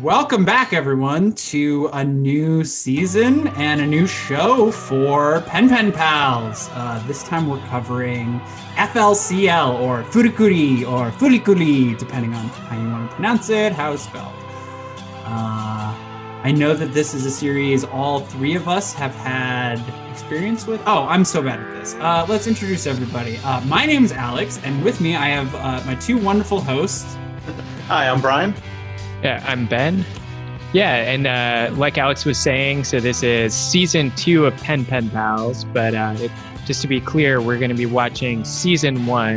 Welcome back, everyone, to a new season and a new show for Pen Pen Pals. Uh, this time we're covering FLCL or Furikuri or Furikuri, depending on how you want to pronounce it, how it's spelled. Uh, I know that this is a series all three of us have had experience with. Oh, I'm so bad at this. Uh, let's introduce everybody. Uh, my name is Alex, and with me I have uh, my two wonderful hosts. Hi, I'm Brian. Yeah, I'm Ben. Yeah, and uh, like Alex was saying, so this is season two of Pen Pen Pals. But uh, it, just to be clear, we're going to be watching season one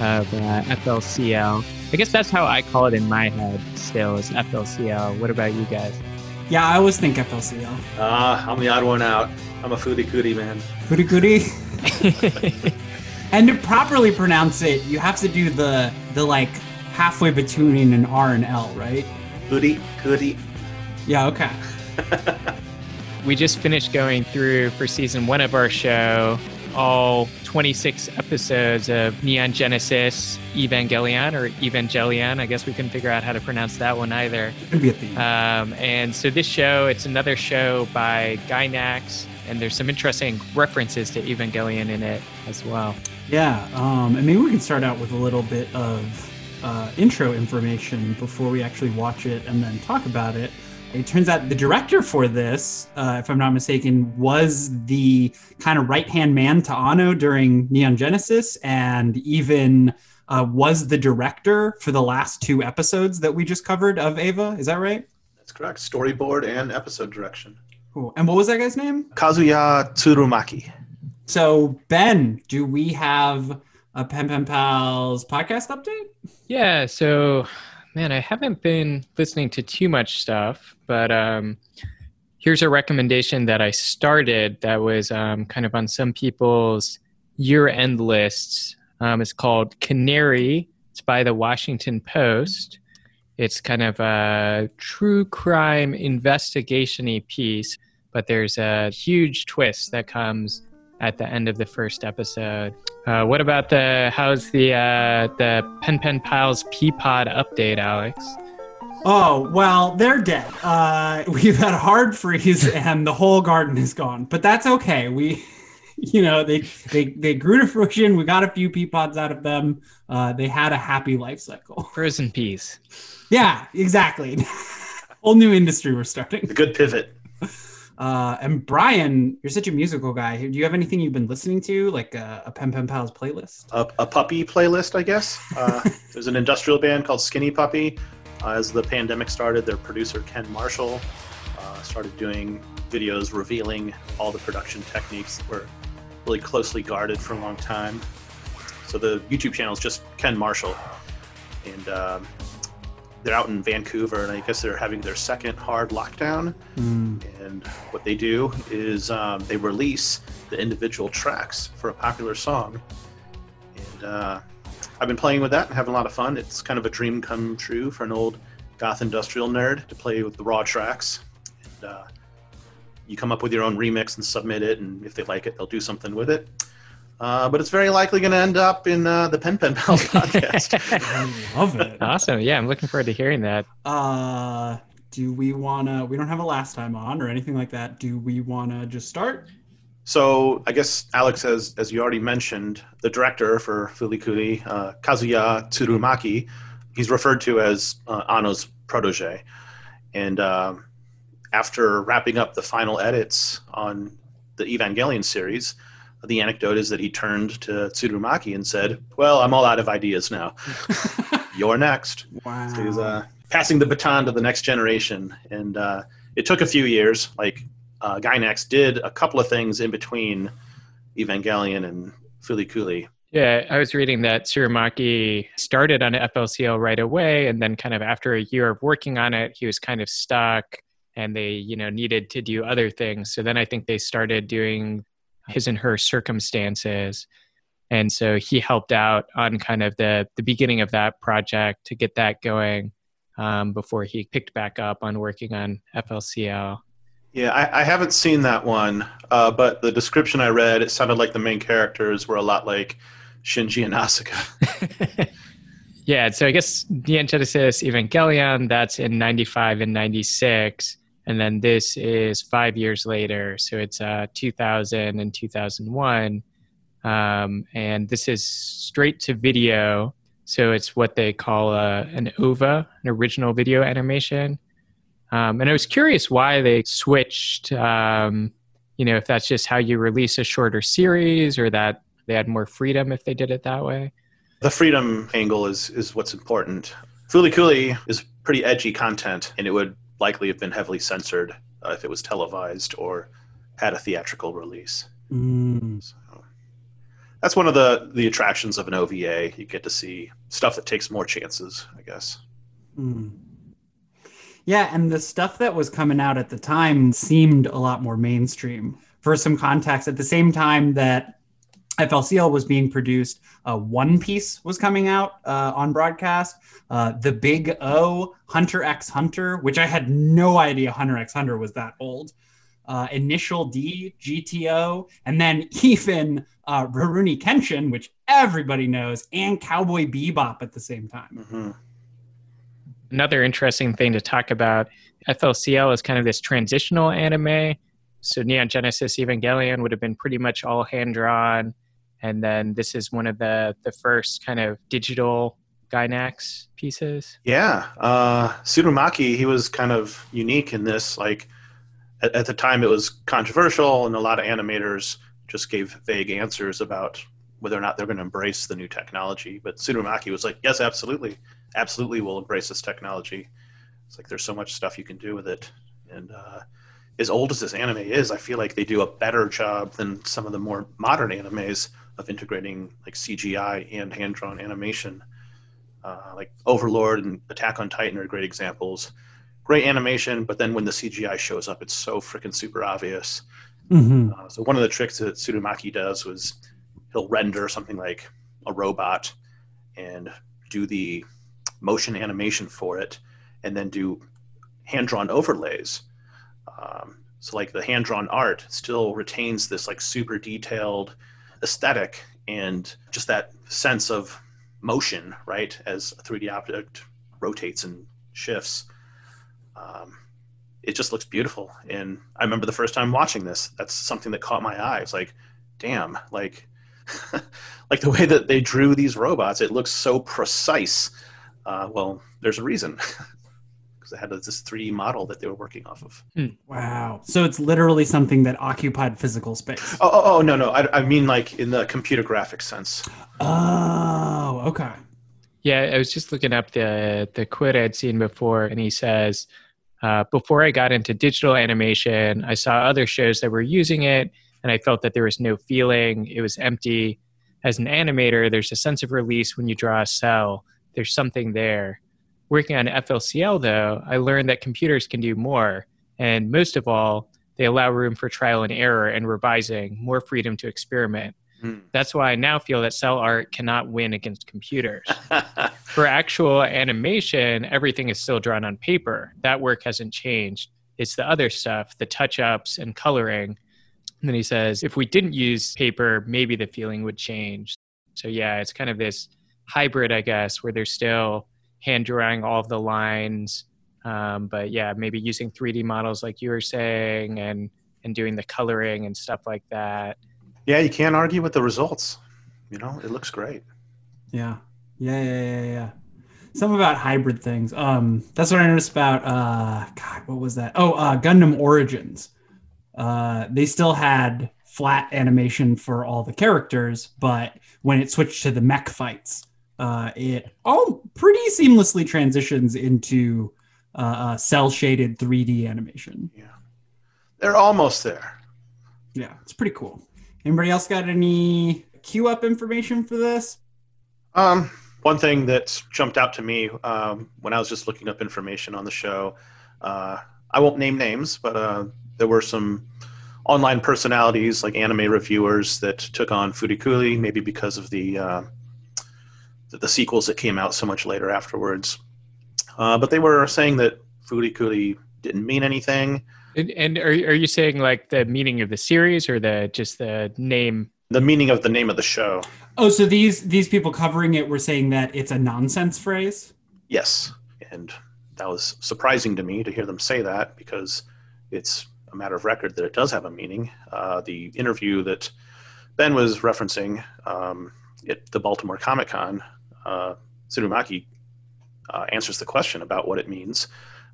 of uh, FLCL. I guess that's how I call it in my head still is FLCL. What about you guys? Yeah, I always think FLCL. Ah, I'm the odd one out. I'm a foodie cootie man. Furikuri. And to properly pronounce it, you have to do the the like halfway between an R and L, right? Foodie cootie. Yeah, okay. we just finished going through for season one of our show all 26 episodes of Neon Genesis Evangelion or Evangelion. I guess we couldn't figure out how to pronounce that one either. Could be a theme. Um, and so this show, it's another show by Gainax, and there's some interesting references to Evangelion in it as well. Yeah, um, and maybe we can start out with a little bit of uh, intro information before we actually watch it and then talk about it. It turns out the director for this, uh, if I'm not mistaken, was the kind of right hand man to Anno during Neon Genesis, and even uh, was the director for the last two episodes that we just covered of Eva. Is that right? That's correct. Storyboard and episode direction. Cool. And what was that guy's name? Kazuya Tsurumaki. So, Ben, do we have a Pen Pen Pals podcast update? Yeah, so man, I haven't been listening to too much stuff, but um, here's a recommendation that I started that was um, kind of on some people's year end lists. Um, it's called Canary. It's by the Washington Post. It's kind of a true crime investigation y piece, but there's a huge twist that comes at the end of the first episode. Uh, what about the how's the uh, the Pen Pen Pals Peapod update, Alex? Oh, well, they're dead. Uh, we've had a hard freeze and the whole garden is gone, but that's okay. We, you know, they, they, they grew to fruition. We got a few pea pods out of them. Uh, they had a happy life cycle. Frozen peas. Yeah, exactly. Whole new industry we're starting. A good pivot. Uh, and Brian, you're such a musical guy. Do you have anything you've been listening to, like a, a Pen Pen Pals playlist? A, a puppy playlist, I guess. Uh, there's an industrial band called Skinny Puppy. Uh, as the pandemic started, their producer Ken Marshall uh, started doing videos revealing all the production techniques that were really closely guarded for a long time. So the YouTube channel is just Ken Marshall, and um, they're out in Vancouver, and I guess they're having their second hard lockdown. And what they do is um, they release the individual tracks for a popular song. And uh, I've been playing with that and having a lot of fun. It's kind of a dream come true for an old goth industrial nerd to play with the raw tracks. And uh, you come up with your own remix and submit it, and if they like it, they'll do something with it. Uh, but it's very likely going to end up in uh, the Pen Pen Pals podcast. I love it. Awesome. Yeah, I'm looking forward to hearing that. Uh, do we want to, we don't have a last time on or anything like that. Do we want to just start? So I guess Alex, as as you already mentioned, the director for Fulikuri, uh, Kazuya Tsurumaki, he's referred to as uh, Anno's protege, and uh, after wrapping up the final edits on the Evangelion series, the anecdote is that he turned to Tsurumaki and said, "Well, I'm all out of ideas now. You're next." Wow. So he's uh, passing the baton to the next generation, and uh, it took a few years. Like uh, Gainax did a couple of things in between Evangelion and Fulikuli. Yeah, I was reading that Tsurumaki started on FLCL right away, and then kind of after a year of working on it, he was kind of stuck, and they, you know, needed to do other things. So then I think they started doing his and her circumstances, and so he helped out on kind of the the beginning of that project to get that going um, before he picked back up on working on FLCL. Yeah, I, I haven't seen that one, uh, but the description I read, it sounded like the main characters were a lot like Shinji and Asuka. Yeah, so I guess Neon Genesis Evangelion, that's in 95 and 96. And then this is five years later. So it's uh, 2000 and 2001. Um, and this is straight to video. So it's what they call a, an OVA, an original video animation. Um, and I was curious why they switched, um, you know, if that's just how you release a shorter series or that they had more freedom if they did it that way. The freedom angle is is what's important. Fooly Cooly is pretty edgy content, and it would likely have been heavily censored uh, if it was televised or had a theatrical release. Mm. So that's one of the the attractions of an OVA. You get to see stuff that takes more chances, I guess. Mm. Yeah, and the stuff that was coming out at the time seemed a lot more mainstream. For some context, at the same time that FLCL was being produced, uh, One Piece was coming out uh, on broadcast. Uh, the Big O, Hunter x Hunter, which I had no idea Hunter x Hunter was that old. Uh, Initial D, GTO, and then even uh, Rurouni Kenshin, which everybody knows, and Cowboy Bebop at the same time. hmm Another interesting thing to talk about FLCL is kind of this transitional anime. So Neon Genesis Evangelion would have been pretty much all hand drawn. And then this is one of the, the first kind of digital Gainax pieces. Yeah, uh, Tsurumaki, he was kind of unique in this. Like at, at the time, it was controversial, and a lot of animators just gave vague answers about whether or not they're going to embrace the new technology. But Tsurumaki was like, "Yes, absolutely, absolutely, we'll embrace this technology." It's like there's so much stuff you can do with it, and uh, as old as this anime is, I feel like they do a better job than some of the more modern animes of integrating like CGI and hand drawn animation. Uh, like Overlord and Attack on Titan are great examples. Great animation, but then when the CGI shows up, it's so freaking super obvious. Mm-hmm. Uh, so one of the tricks that Tsurumaki does was he'll render something like a robot and do the motion animation for it, and then do hand drawn overlays. Um, so like the hand drawn art still retains this like super detailed aesthetic and just that sense of motion, right, as a 3D object rotates and shifts. Um, it just looks beautiful. And I remember the first time watching this, that's something that caught my eye. It's like, damn, like, like the way that they drew these robots, it looks so precise. Uh, well, there's a reason. Because they had this 3D model that they were working off of. Wow. So it's literally something that occupied physical space. Oh, oh, oh no, no. I, I mean, like in the computer graphics sense. Oh, okay. Yeah, I was just looking up the the quote I'd seen before, and he says, uh, "Before I got into digital animation, I saw other shows that were using it, and I felt that there was no feeling. It was empty. As an animator, there's a sense of release when you draw a cel. There's something there. Working on FLCL, though, I learned that computers can do more, and most of all, they allow room for trial and error and revising, more freedom to experiment." Hmm. That's why I now feel that cel art cannot win against computers. For actual animation, everything is still drawn on paper. That work hasn't changed. It's the other stuff, the touch ups and coloring. And then he says, if we didn't use paper, maybe the feeling would change. So, yeah, it's kind of this hybrid, I guess, where they're still hand drawing all of the lines. Um, but yeah, maybe using 3D models like you were saying and, and doing the coloring and stuff like that. yeah, you can't argue with the results. You know, it looks great. Yeah. Yeah, yeah, yeah, yeah. Some about hybrid things. Um, that's what I noticed about uh God, what was that? Oh, uh Gundam Origins. Uh they still had flat animation for all the characters, but when it switched to the mech fights, uh it all pretty seamlessly transitions into uh, uh cel shaded 3D animation. Yeah, they're almost there. Yeah, it's pretty cool. Anybody else got any queue up information for this? Um, one thing that jumped out to me um, when I was just looking up information on the show, uh, I won't name names, but uh, there were some online personalities like anime reviewers that took on Furikuri, maybe because of the, uh, the the sequels that came out so much later afterwards. Uh, but they were saying that "foodie Furikuri didn't mean anything. And, and are, are you saying like the meaning of the series or the just the name? The meaning of the name of the show. Oh, so these these people covering it were saying that it's a nonsense phrase. Yes, and that was surprising to me to hear them say that because it's a matter of record that it does have a meaning. Uh, the interview that Ben was referencing um, at the Baltimore Comic Con, uh, Tsurumaki uh, answers the question about what it means.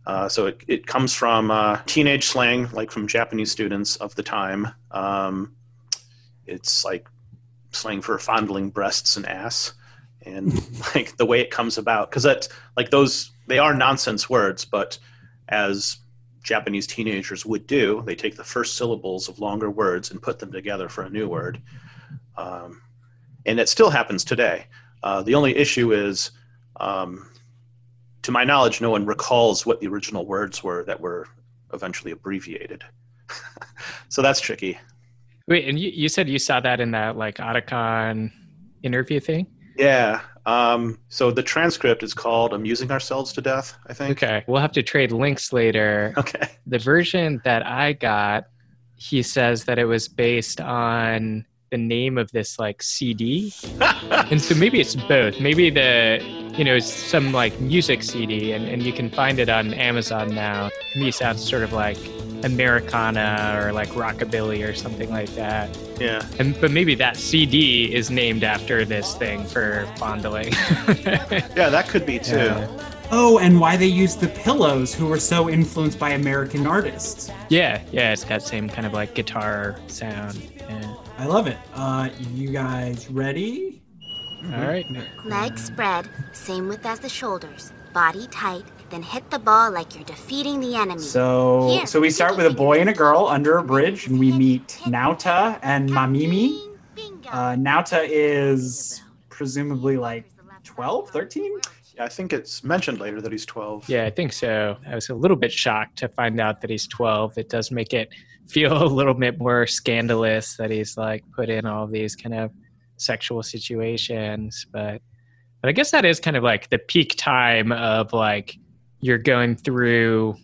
Uh, so it, it comes from uh, teenage slang, like from Japanese students of the time. Um, it's like slang for fondling breasts and ass, and like the way it comes about, because that like those they are nonsense words, but as Japanese teenagers would do, they take the first syllables of longer words and put them together for a new word, um, and it still happens today. Uh, the only issue is um, to my knowledge, no one recalls what the original words were that were eventually abbreviated. so that's tricky. Wait, and you, you said you saw that in that like Otakon interview thing? Yeah. Um, so the transcript is called Amusing Ourselves to Death, I think. Okay. We'll have to trade links later. Okay. The version that I got, he says that it was based on the name of this like CD. and so maybe it's both. Maybe the you know some like music CD, and, and you can find it on Amazon now. To me, sounds sort of like Americana or like rockabilly or something like that. Yeah. And but maybe that CD is named after this thing for fondling. yeah, that could be too. Yeah. Oh, and why they use the pillows who were so influenced by American artists. Yeah, yeah, it's that same kind of like guitar sound. Yeah. I love it. Uh, you guys ready? All right. Legs spread, same width as the shoulders. Body tight, then hit the ball like you're defeating the enemy. So, Here, so we start with a boy and a girl under a bridge, and we meet Naota and Mamimi. Bingo. Uh, Naota is presumably like 12, 13? Yeah, I think it's mentioned later that he's 12. Yeah, I think so. I was a little bit shocked to find out that he's 12. It does make it feel a little bit more scandalous that he's like put in all these kind of sexual situations, but but I guess that is kind of like the peak time of like you're going through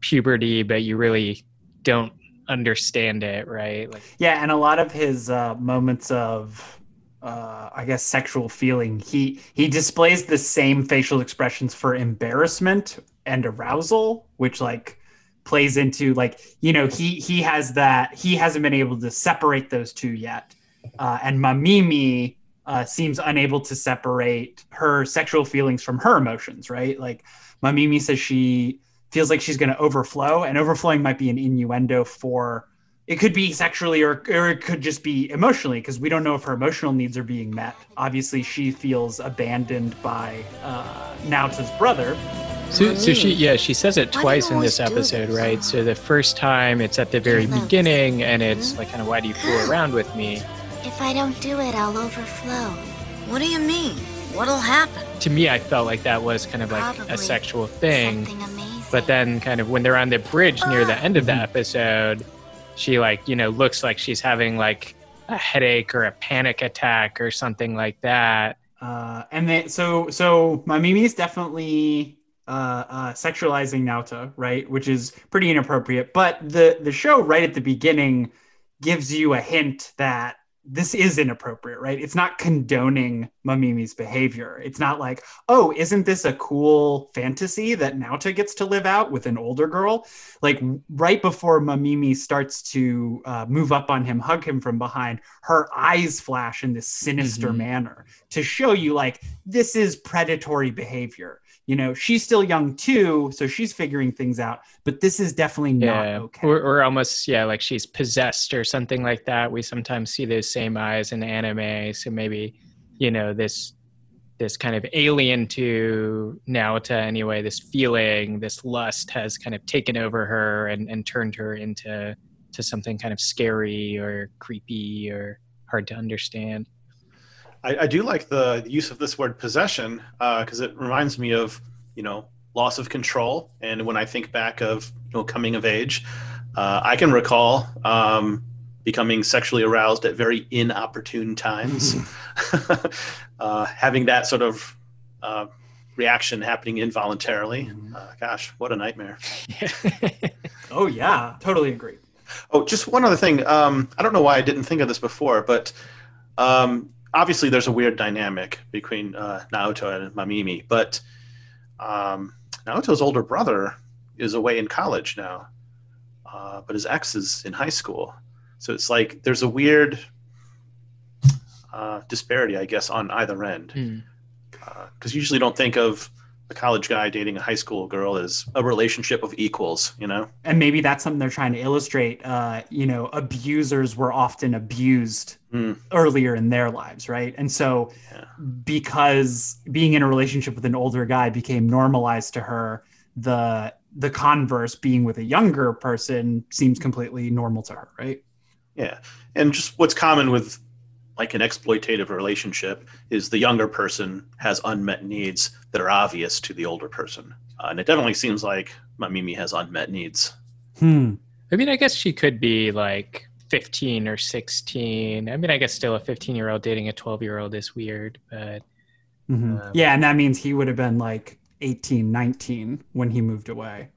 puberty but you really don't understand it, right? Like Yeah, and a lot of his uh, moments of, uh, I guess, sexual feeling, he he displays the same facial expressions for embarrassment and arousal, which like plays into like you know he he has that he hasn't been able to separate those two yet, uh, and Mamimi uh, seems unable to separate her sexual feelings from her emotions, right? Like Mamimi says she feels like she's going to overflow, and overflowing might be an innuendo for it could be sexually or, or it could just be emotionally because we don't know if her emotional needs are being met. Obviously, she feels abandoned by uh, Naota's brother. So, so she, yeah, she says it Why do you twice in this episode, this? right? So the first time it's at the very beginning, and it's like, kind of, why do you fool around with me? If I don't do it, I'll overflow. What do you mean? What'll happen? To me, I felt like that was kind of like Probably a sexual thing. But then, kind of, when they're on the bridge near the end of Mm-hmm. the episode, she like, you know, looks like she's having like a headache or a panic attack or something like that. Uh, and then so so Mamimi is definitely uh, uh, sexualizing Naota, right? Which is pretty inappropriate. But the the show right at the beginning gives you a hint that this is inappropriate, right? It's not condoning Mamimi's behavior. It's not like, oh, isn't this a cool fantasy that Naota gets to live out with an older girl? Like right before Mamimi starts to uh, move up on him, hug him from behind, her eyes flash in this sinister Mhm. manner to show you like this is predatory behavior. You know, she's still young too, so she's figuring things out, but this is definitely not Yeah. okay. Or, or almost, yeah, like she's possessed or something like that. We sometimes see those same eyes in anime. So maybe, you know, this this kind of alien to Naota anyway, this feeling, this lust has kind of taken over her and, and turned her into to something kind of scary or creepy or hard to understand. I, I do like the use of this word possession because it reminds me of you know loss of control. And when I think back of you know coming of age, uh, I can recall um, becoming sexually aroused at very inopportune times, uh, having that sort of uh, reaction happening involuntarily. Uh, gosh, what a nightmare! Oh yeah, totally agree. Oh, just one other thing. Um, I don't know why I didn't think of this before, but um, obviously there's a weird dynamic between uh, Naoto and Mamimi, but um, Naoto's older brother is away in college now, uh, but his ex is in high school. So it's like there's a weird uh, disparity, I guess, on either end. Hmm. Because you usually don't think of a college guy dating a high school girl is a relationship of equals, you know? and maybe that's something they're trying to illustrate uh you know abusers were often abused Mm. earlier in their lives right and so Yeah. because being in a relationship with an older guy became normalized to her the the converse being with a younger person seems completely normal to her right Yeah. And just what's common with like an exploitative relationship is the younger person has unmet needs that are obvious to the older person. Uh, and it definitely seems like Mamimi has unmet needs. hmm I mean, I guess she could be like 15 or 16. I mean, I guess still a 15 year old dating a 12 year old is weird, but Mhm. Um, yeah and that means he would have been like 18 19 when he moved away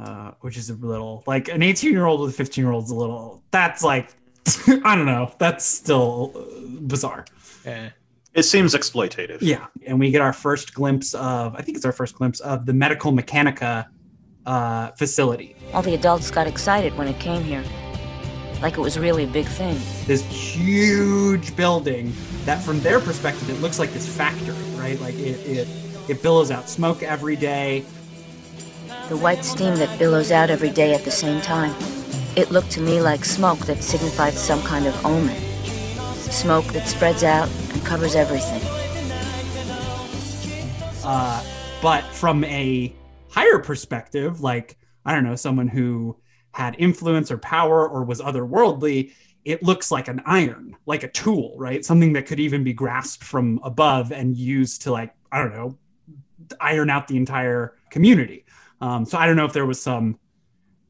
uh, which is a little like an 18 year old with a 15 year old is a little that's like i don't know that's still uh, bizarre eh. It seems exploitative. yeah and we get our first glimpse of i think it's our first glimpse of the medical mechanica uh, facility All the adults got excited when it came here. Like it was really a big thing. this huge building that from their perspective it looks like this factory right like it it, it billows out smoke every day The white steam that billows out every day at the same time. It looked to me like smoke that signified some kind of omen. Smoke that spreads out and covers everything. Uh, but from a higher perspective, like, I don't know, someone who had influence or power or was otherworldly, it looks like an iron, like a tool, right? Something that could even be grasped from above and used to, like, I don't know, iron out the entire community. Um, so I don't know if there was some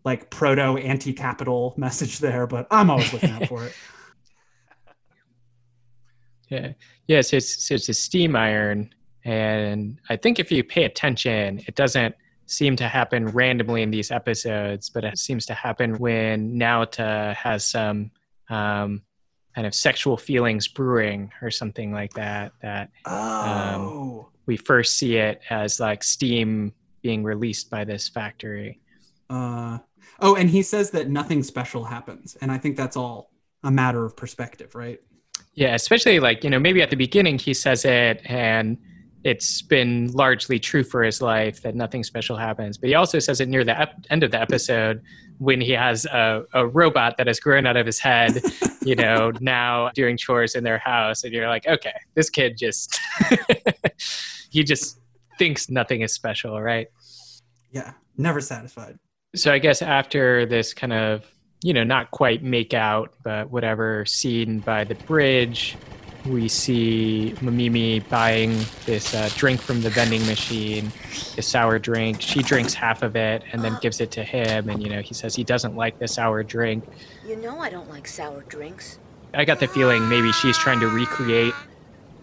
like proto anti capital message there, but I'm always looking out for it. Yeah. Yeah. So it's, so it's a steam iron. And I think if you pay attention, it doesn't seem to happen randomly in these episodes, but it seems to happen when Naota has some um, kind of sexual feelings brewing or something like that. That Oh. we first see it as like steam being released by this factory. Uh, oh, and he says that nothing special happens. And I think that's all a matter of perspective, right? Yeah, especially like, you know, maybe at the beginning he says it and it's been largely true for his life that nothing special happens. But he also says it near the ep- end of the episode when he has a, a robot that has grown out of his head, you know, now doing chores in their house. And you're like, okay, this kid just, he just thinks nothing is special, right? Yeah, never satisfied. So I guess after this kind of, you know, not quite make out, but whatever scene by the bridge, we see Mamimi buying this uh, drink from the vending machine, a sour drink. She drinks half of it and then gives it to him. And, you know, he says he doesn't like the sour drink. You know I don't like sour drinks. I got the feeling maybe she's trying to recreate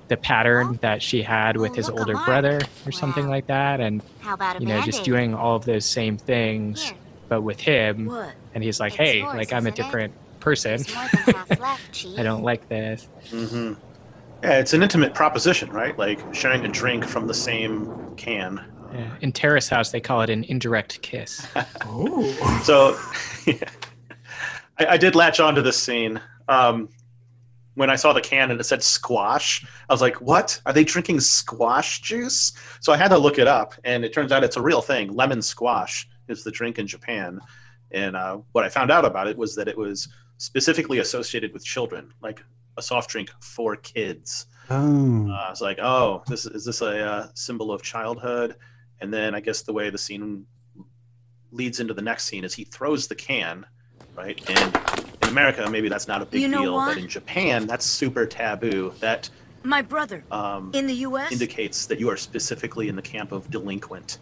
the pattern that she had with his older brother or something like that. And, How about a you know, just doing all of those same things, but with him. And he's like, hey, like I'm a different person. there's more than half left, Chief. I don't like this. hmm Yeah, it's an intimate proposition, right? Like sharing a drink from the same can. Yeah. In Terrace House, they call it an indirect kiss. So, I, I did latch onto this scene. Um, when I saw the can and it said squash, I was like, "What? Are they drinking squash juice?" So I had to look it up, and it turns out it's a real thing. Lemon squash is the drink in Japan, and uh, what I found out about it was that it was specifically associated with children, like a soft drink for kids. Oh. Uh, I was like, "Oh, this is this a uh, symbol of childhood?" And then I guess the way the scene leads into the next scene is he throws the can, right? And America, maybe that's not a big You know deal, what? but in Japan, that's super taboo. That My brother. um, In the U.S.? indicates that you are specifically in the camp of delinquent,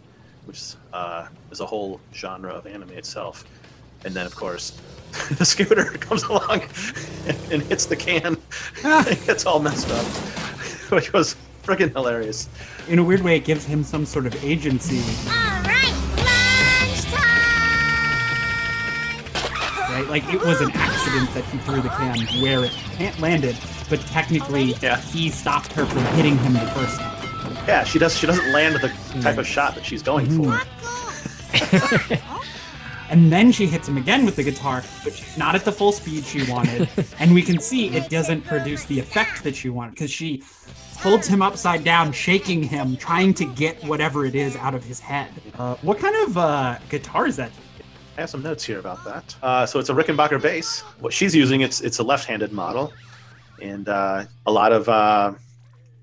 which uh, is a whole genre of anime itself. And then, of course, the scooter comes along and, and hits the can. it gets all messed up, which was freaking hilarious. In a weird way, it gives him some sort of agency, All right, Like it was an accident that he threw the can where it can't landed, but technically Yeah. he stopped her from hitting him the first time. Yeah, she does. She doesn't land the type of shot that she's going for. And then she hits him again with the guitar, but she's not at the full speed she wanted. and we can see it doesn't produce the effect that she wanted because she holds him upside down, shaking him, trying to get whatever it is out of his head. Uh, what kind of uh, guitar is that? I have some notes here about that. Uh, so it's a Rickenbacker bass. What she's using, it's it's a left-handed model, and uh, a lot of uh,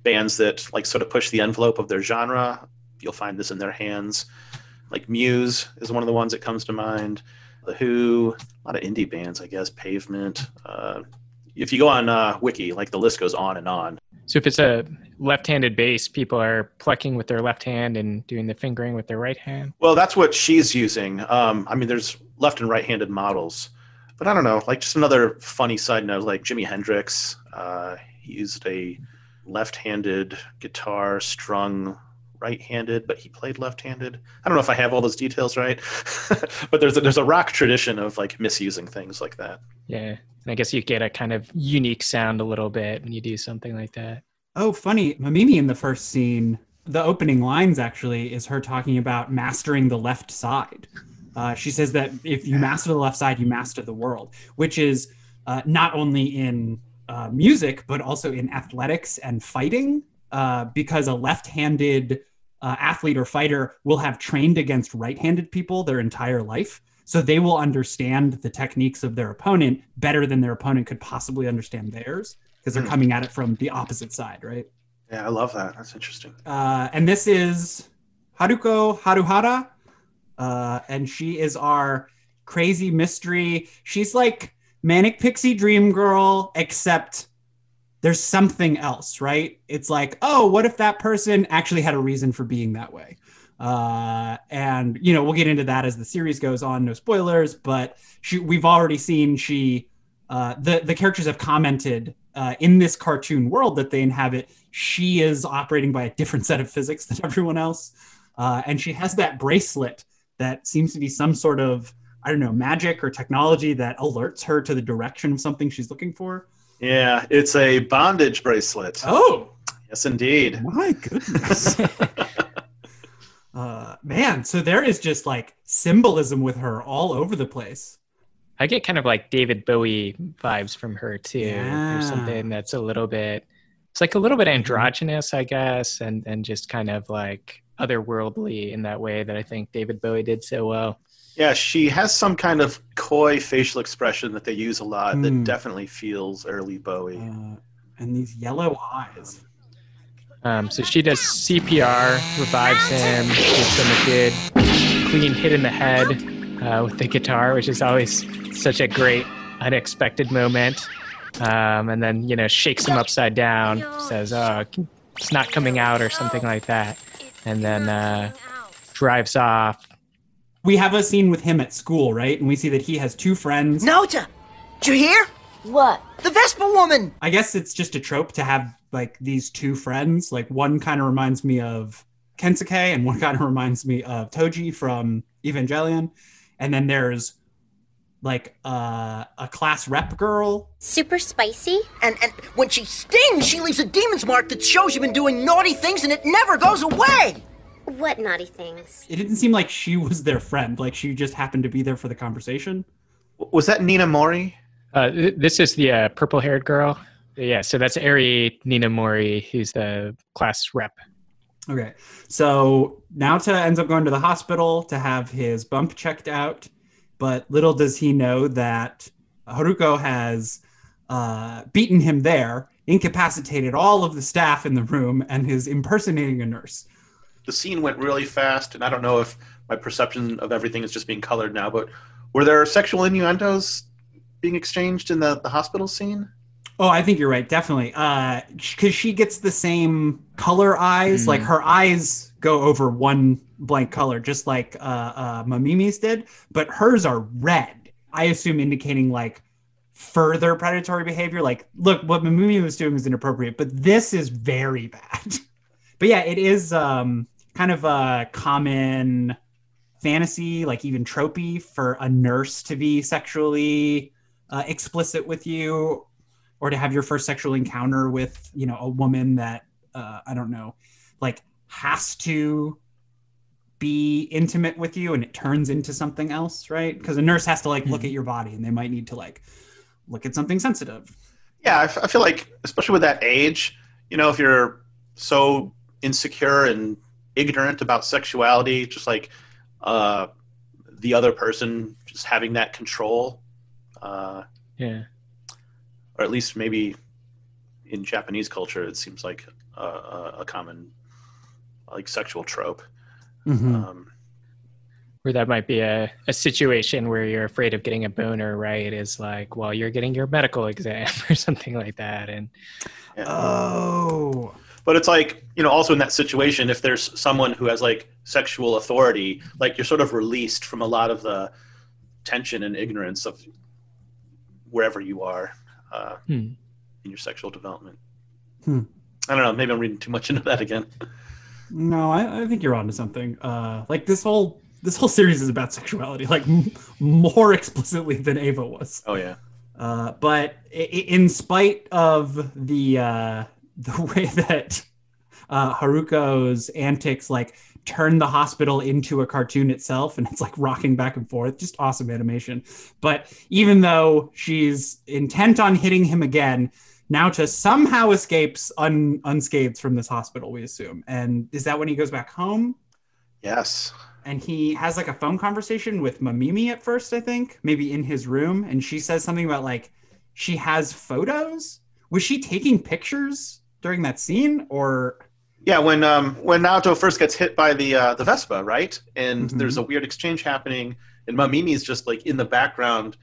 bands that like sort of push the envelope of their genre, you'll find this in their hands. Like Muse is one of the ones that comes to mind. The Who, a lot of indie bands, I guess. Pavement. If you go on uh, Wiki, like the list goes on and on. So if it's a left-handed bass, people are plucking with their left hand and doing the fingering with their right hand. Well, that's what she's using. Um, I mean, there's left and right-handed models, but I don't know. Like just another funny side note, like Jimi Hendrix, uh, he used a left-handed guitar strung right-handed, but he played left-handed. I don't know if I have all those details right, but there's a, there's a rock tradition of like misusing things like that. Yeah, and I guess you get a kind of unique sound a little bit when you do something like that. Oh, funny. Mamimi in the first scene, the opening lines actually is her talking about mastering the left side. Uh, she says that if you master the left side, you master the world, which is uh, not only in uh, music, but also in athletics and fighting, uh, because a left handed uh, athlete or fighter will have trained against right handed people their entire life. So they will understand the techniques of their opponent better than their opponent could possibly understand theirs because they're Hmm. coming at it from the opposite side, right? Yeah, I love that. That's interesting. Uh, and this is Haruko Haruhara, uh, and she is our crazy mystery. She's like manic pixie dream girl, except there's something else, right? It's like, oh, what if that person actually had a reason for being that way? Uh, and you know, we'll get into that as the series goes on. No spoilers, but she, we've already seen she, uh, the the characters have commented uh, in this cartoon world that they inhabit. She is operating by a different set of physics than everyone else, uh, and she has that bracelet that seems to be some sort of I don't know magic or technology that alerts her to the direction of something she's looking for. Yeah, it's a bondage bracelet. Oh, Yes, indeed. my goodness. uh, man, so there is just like symbolism with her all over the place. I get kind of like David Bowie vibes from her too. Yeah. There's something that's a little bit, it's like a little bit androgynous, I guess, and and just kind of like otherworldly in that way that I think David Bowie did so well. Yeah, she has some kind of coy facial expression that they use a lot Hmm. that definitely feels early Bowie. Uh, and these yellow eyes. Um, so she does CPR, revives him, gives him a good clean hit in the head uh, with the guitar, which is always such a great unexpected moment. Um, and then you know shakes him upside down, says, "Oh, it's not coming out" or something like that, and then uh, drives off. We have a scene with him at school, right? And we see that he has two friends. Naota! Did you hear? What? The Vespa woman! I guess it's just a trope to have like these two friends. Like one kind of reminds me of Kensuke, and one kind of reminds me of Toji from Evangelion. And then there's like uh, a class rep girl. Super spicy? And and when she stings, she leaves a demon's mark that shows you've been doing naughty things and it never goes away! What naughty things? It didn't seem like she was their friend. Like she just happened to be there for the conversation. Was that Nina Mori? Uh, th- this is the uh, purple-haired girl. Yeah, so that's Ari Ninamori, who's the class rep. Okay. So Naota ends up going to the hospital to have his bump checked out, but little does he know that Haruko has uh, beaten him there, incapacitated all of the staff in the room, and is impersonating a nurse. The scene went really fast, and I don't know if my perception of everything is just being colored now, but were there sexual innuendos being exchanged in the, the hospital scene? Oh, I think you're right, definitely. Because she gets the same color eyes, Mm. like her eyes go over one blank color, just like uh, uh, Mamimi's did, but hers are red. I assume indicating like further predatory behavior. Like, look, what Mamimi was doing was inappropriate, but this is very bad. but yeah, it is um, kind of a common fantasy, like even tropey, for a nurse to be sexually uh, explicit with you or to have your first sexual encounter with you know a woman that uh, I don't know, like has to be intimate with you and it turns into something else, right? Because a nurse has to like look Mhm. at your body and they might need to like look at something sensitive. Yeah, I, f- I feel like, especially with that age, you know, if you're so insecure and ignorant about sexuality, just like uh, the other person just having that control, uh, Yeah. or at least maybe in Japanese culture, it seems like a, a, a common like sexual trope. Mm-hmm. Um, Or that might be a, a situation where you're afraid of getting a boner, right? Is like while you're getting your medical exam or something like that. And. Oh, But it's like, you know, also in that situation, if there's someone who has like sexual authority, like you're sort of released from a lot of the tension and ignorance of wherever you are uh, Hmm. in your sexual development. Hmm. I don't know. Maybe I'm reading too much into that again. no, I, I think you're onto something. Uh, like this whole this whole series is about sexuality, like m- more explicitly than Eva was. Oh, yeah. Uh, but i- i- in spite of the uh, the way that uh, Haruko's antics like turn the hospital into a cartoon itself, and it's like rocking back and forth, just awesome animation. But even though she's intent on hitting him again, Naota somehow escapes un- unscathed from this hospital. We assume, and is that when he goes back home? Yes. and he has like a phone conversation with Mamimi at first, I think, maybe in his room, and she says something about like she has photos. Was she taking pictures during that scene, or Yeah, when um, when Naoto first gets hit by the uh, the Vespa, right? And Mhm. there's a weird exchange happening, and Mamimi's just like in the background,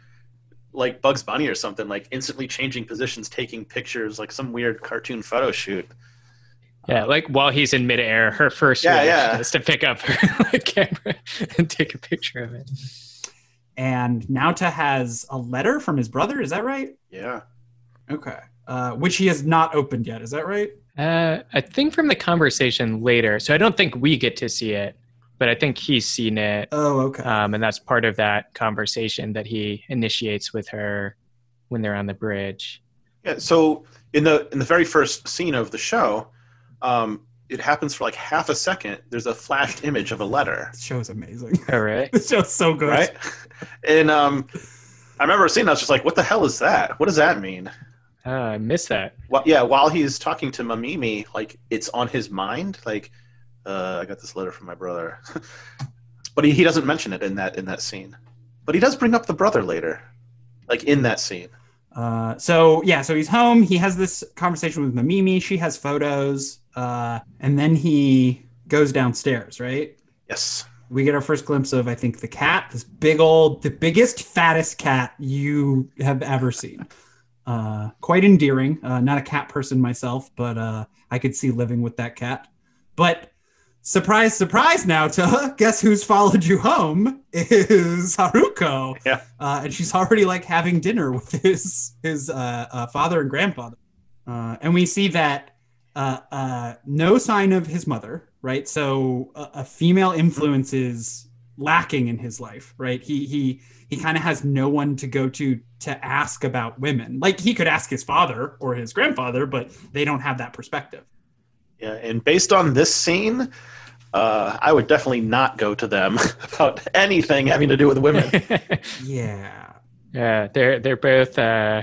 like Bugs Bunny or something, like instantly changing positions, taking pictures, like some weird cartoon photo shoot. yeah, like while he's in midair, her first Yeah, reaction yeah. is to pick up her camera and take a picture of it. and Naota has a letter from his brother? Is that right? Yeah. Okay, uh, which he has not opened yet. Is that right? Uh, I think from the conversation later, so I don't think we get to see it, but I think he's seen it. Oh, okay. Um, and that's part of that conversation that he initiates with her when they're on the bridge. Yeah. So in the in the very first scene of the show, um, it happens for like half a second. There's a flashed image of a letter, this show is amazing. All right. this show's so good. right? And um, I remember seeing. that, I was just like, "What the hell is that? What does that mean?" Oh, I miss that. Well, yeah, while he's talking to Mamimi, like it's on his mind. Like, uh, I got this letter from my brother, but he, he doesn't mention it in that in that scene. But he does bring up the brother later, like in that scene. Uh, so yeah, so he's home. He has this conversation with Mamimi. She has photos, uh, and then he goes downstairs. Right? Yes. We get our first glimpse of, I think, the cat. This big old, the biggest, fattest cat you have ever seen. Uh, quite endearing. Uh, not a cat person myself, but uh, I could see living with that cat. But surprise, surprise! Naota guess who's followed you home is Haruko. Yeah. uh, and she's already like having dinner with his his uh, uh, father and grandfather. Uh, and we see that uh, uh, no sign of his mother, right? So a, a female influence is lacking in his life, right? He he he kind of has no one to go to to ask about women. Like he could ask his father or his grandfather, but they don't have that perspective. Yeah, and based on this scene, uh, I would definitely not go to them about anything having to do with women. Yeah. yeah, they're they're both uh,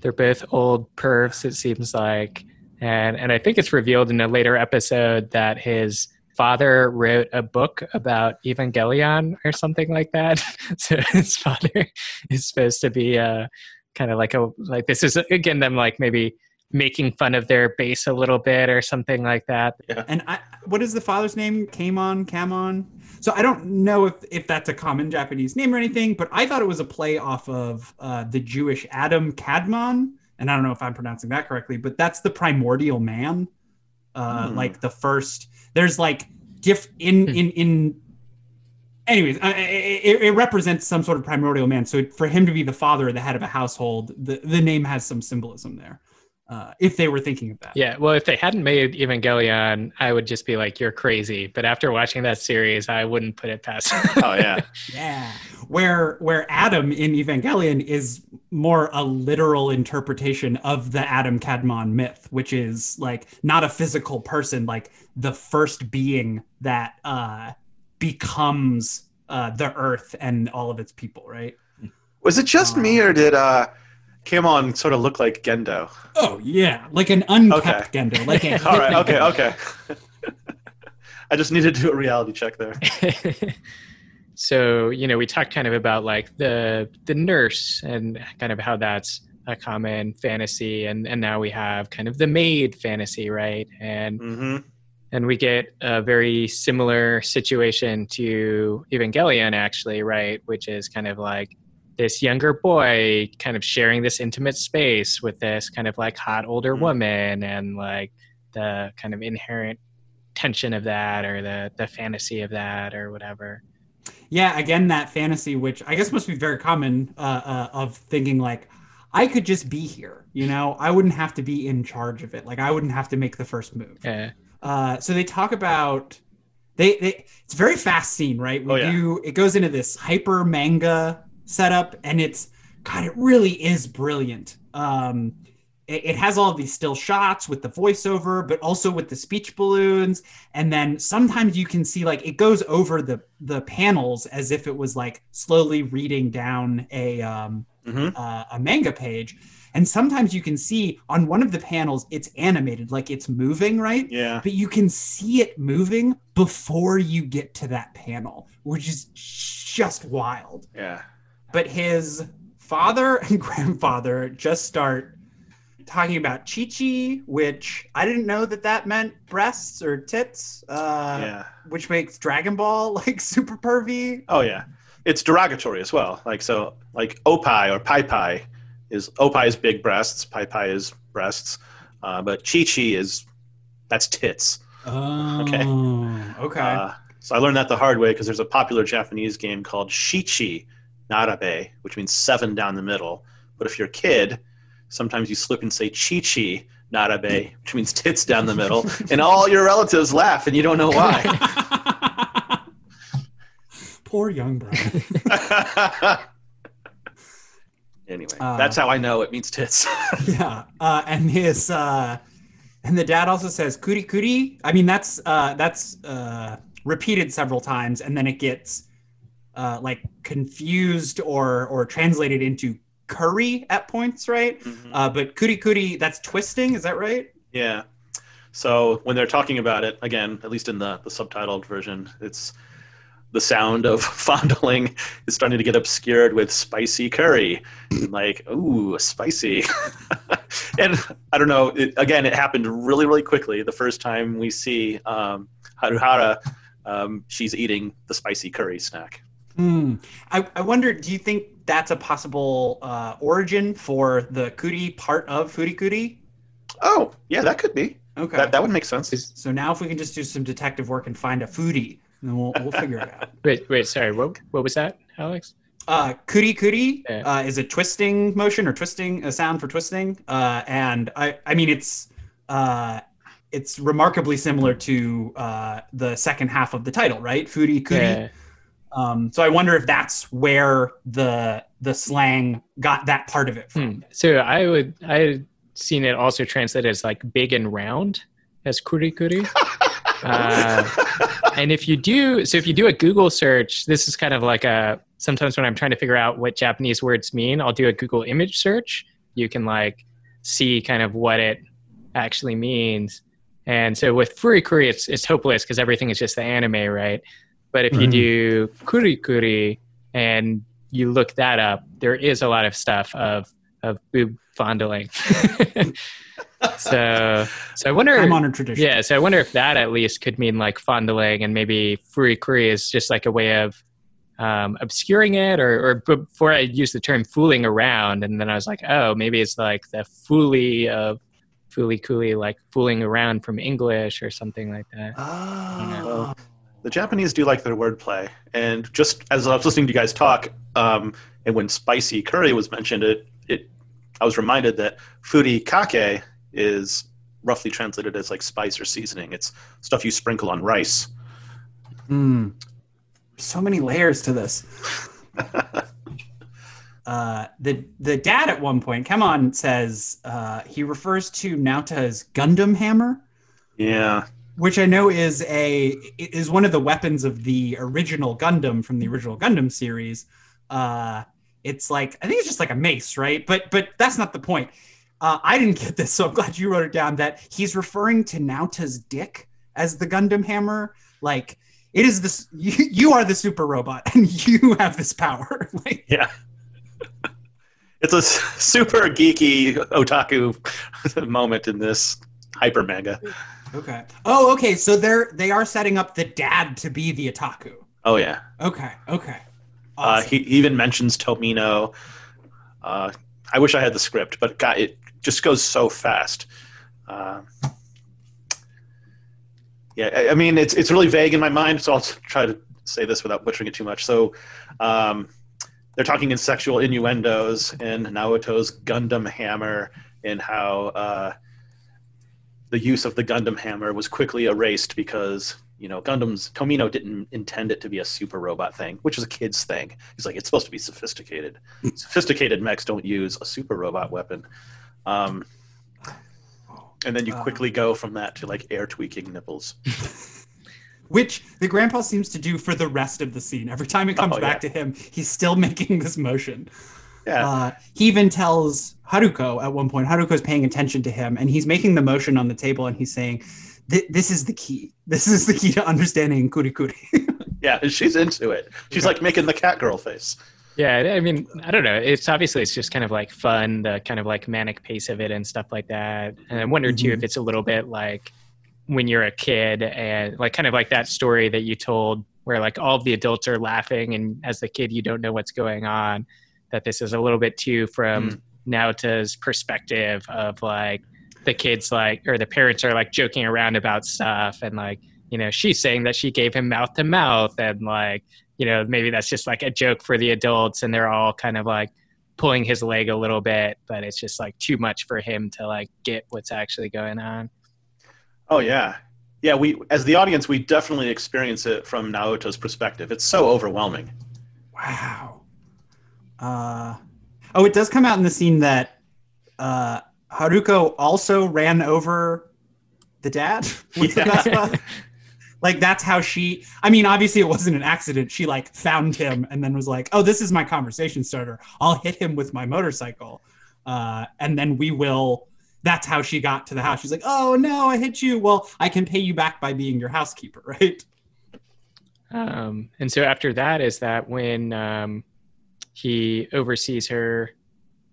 they're both old pervs. It seems like, and and I think it's revealed in a later episode that his father wrote a book about Evangelion or something like that. so his father is supposed to be uh, kind of like a like this is again them like maybe making fun of their base a little bit or something like that. Yeah. And I, what is the father's name? Kamon, Kamon. So I don't know if if that's a common Japanese name or anything, but I thought it was a play off of uh, the Jewish Adam Kadmon, and I don't know if I'm pronouncing that correctly, but that's the primordial man, uh, Hmm. like the first. There's like diff in Hmm. in in. Anyways, uh, it, it represents some sort of primordial man. So for him to be the father, of the head of a household, the the name has some symbolism there. Uh, if they were thinking of that. Yeah, well, if they hadn't made Evangelion, I would just be like, "You're crazy." But after watching that series, I wouldn't put it past. oh yeah, Yeah, where where Adam in Evangelion is more a literal interpretation of the Adam Kadmon myth, which is like not a physical person, like the first being that uh, becomes uh, the earth and all of its people, right? Was it just me, or did uh, Kamon sort of look like Gendo? Oh yeah, like an unkept Gendo, like a All right, okay, Gendo. okay. I just needed to do a reality check there. so you know we talked kind of about like the the nurse and kind of how that's a common fantasy and and now we have kind of the maid fantasy right and hmm and we get a very similar situation to evangelion actually right which is kind of like this younger boy kind of sharing this intimate space with this kind of like hot older Mhm. woman and like the kind of inherent tension of that or the the fantasy of that or whatever Yeah, again, that fantasy, which I guess must be very common, uh, uh, of thinking like, I could just be here. You know, I wouldn't have to be in charge of it. Like, I wouldn't have to make the first move. yeah Uh, so they talk about they, they it's a very fast scene, right? We Oh, yeah. do it goes into this hyper manga setup, and it's God, it really is brilliant. Um, it, it has all of these still shots with the voiceover, but also with the speech balloons, and then sometimes you can see like it goes over the the panels as if it was like slowly reading down a um, hmm uh, a manga page. And sometimes you can see on one of the panels, it's animated, like it's moving, right? Yeah. But you can see it moving before you get to that panel, which is just wild. Yeah. But his father and grandfather just start talking about Chi Chi, which I didn't know that that meant breasts or tits, uh, yeah. which makes Dragon Ball like super pervy. Oh yeah. It's derogatory as well. Like so, like oppai or pai pai is oppai is big breasts, pai pai is breasts, uh, but chi chi is that's tits. Oh, Okay. okay. Uh, so I learned that the hard way because there's a popular Japanese game called Shichi Narabe, which means seven down the middle. But if you're a kid, sometimes you slip and say Chi Chi Narabe, which means tits down the middle, and all your relatives laugh and you don't know why. Poor young Brian. anyway, Uh, that's how I know it means tits. yeah, uh, and his uh, and the dad also says "kuri kuri." I mean, that's uh, that's uh, repeated several times, and then it gets uh, like confused or or translated into curry at points, right? Uh, but kuri kuri, that's twisting. Is that right? Yeah. So when they're talking about it, again, at least in the, the subtitled version, it's the sound of fondling is starting to get obscured with spicy curry. And like, ooh, spicy. and I don't know, it, again, it happened really, really quickly. The first time we see um, Haruhara, um, she's eating the spicy curry snack. Hmm. I, I wonder, do you think that's a possible uh, origin for the kuri part of Foodie furikuri? Oh, yeah, that could be. Okay. That, that would make sense. so now if we can just do some detective work and find a foodie, then we'll, we'll figure it out. wait wait sorry what what was that alex Uh, kuri kuri Yeah. uh, is a twisting motion or twisting a sound for twisting, uh, and I I mean it's uh, it's remarkably similar to uh, the second half of the title, right? Furi kuri. yeah Um, so I wonder if that's where the the slang got that part of it from. Hmm. So I would I had seen it also translated as like big and round as kuri kuri. uh, and if you do so if you do a Google search, this is kind of like a sometimes when I'm trying to figure out what Japanese words mean, I'll do a Google image search. You can like see kind of what it actually means. And so with furikuri, it's it's hopeless because everything is just the anime, right? But if you Mhm. do kuri kuri and you look that up, there is a lot of stuff of of boob fondling. so so I wonder I'm on a tradition. yeah, so I wonder if that at least could mean like fondling, and maybe furikuri is just like a way of um, obscuring it, or, or before I used the term fooling around, and then I was like, oh, maybe it's like the fooly of fooly cooly, like fooling around from English or something like that. Oh. The Japanese do like their wordplay, and just as I was listening to you guys talk, um, and when spicy curry was mentioned, it, it I was reminded that furikake is roughly translated as like spice or seasoning. It's stuff you sprinkle on rice. Hmm. So many layers to this. uh, the the dad at one point, Kamon says uh, he refers to Naota as Gundam Hammer, Yeah. Which I know is a is one of the weapons of the original Gundam from the original Gundam series. Uh, it's like I think it's just like a mace, right? But but that's not the point. Uh, I didn't get this, so I'm glad you wrote it down. That he's referring to Naota's dick as the Gundam Hammer, like. It is this. You, you are the super robot, and you have this power. like, Yeah. It's a super geeky otaku moment in this hyper manga. Okay. Oh, okay. So they're they are setting up the dad to be the otaku. Oh yeah. Okay. Okay. Uh, he he even mentions Tomino. Uh, I wish I had the script, but God, it just goes so fast. Uh, yeah, I, I mean it's it's really vague in my mind, so I'll try to say this without butchering it too much. So, um, they're talking in sexual innuendos in Naota's Gundam hammer and how uh, the use of the Gundam hammer was quickly erased because you know Gundam's Tomino didn't intend it to be a super robot thing, which is a kid's thing. He's like, it's supposed to be sophisticated. sophisticated mechs don't use a super robot weapon. Um, and then you Uh. quickly go from that to like air tweaking nipples. Which the grandpa seems to do for the rest of the scene. Every time it comes Oh, back to him, he's still making this motion. Yeah, Uh, he even tells Haruko at one point, Haruko's paying attention to him and he's making the motion on the table and he's saying, This is the key. This is the key to understanding Kurikuri. yeah, and she's into it. She's like making the cat girl face. Yeah, I mean, I don't know. It's obviously it's just kind of like fun, the kind of like manic pace of it and stuff like that. And I wonder too Mhm. if it's a little bit like when you're a kid and like kind of like that story that you told where like all the adults are laughing and as the kid you don't know what's going on. That this is a little bit too from mm. Naota's perspective of like the kids like or the parents are like joking around about stuff and like you know she's saying that she gave him mouth to mouth and like you know maybe that's just like a joke for the adults and they're all kind of like pulling his leg a little bit but it's just like too much for him to like get what's actually going on Oh yeah, yeah. We as the audience, we definitely experience it from Naota's perspective. It's so overwhelming. wow. Uh, oh, it does come out in the scene that uh, Haruko also ran over the dad with Yeah. Like that's how she i mean obviously it wasn't an accident. She like found him and then was like oh this is my conversation starter. I'll hit him with my motorcycle. Uh, and then we will that's how she got to the house. She's like oh no i hit you. Well i can pay you back by being your housekeeper right? Um, and so after that is that when um, he oversees her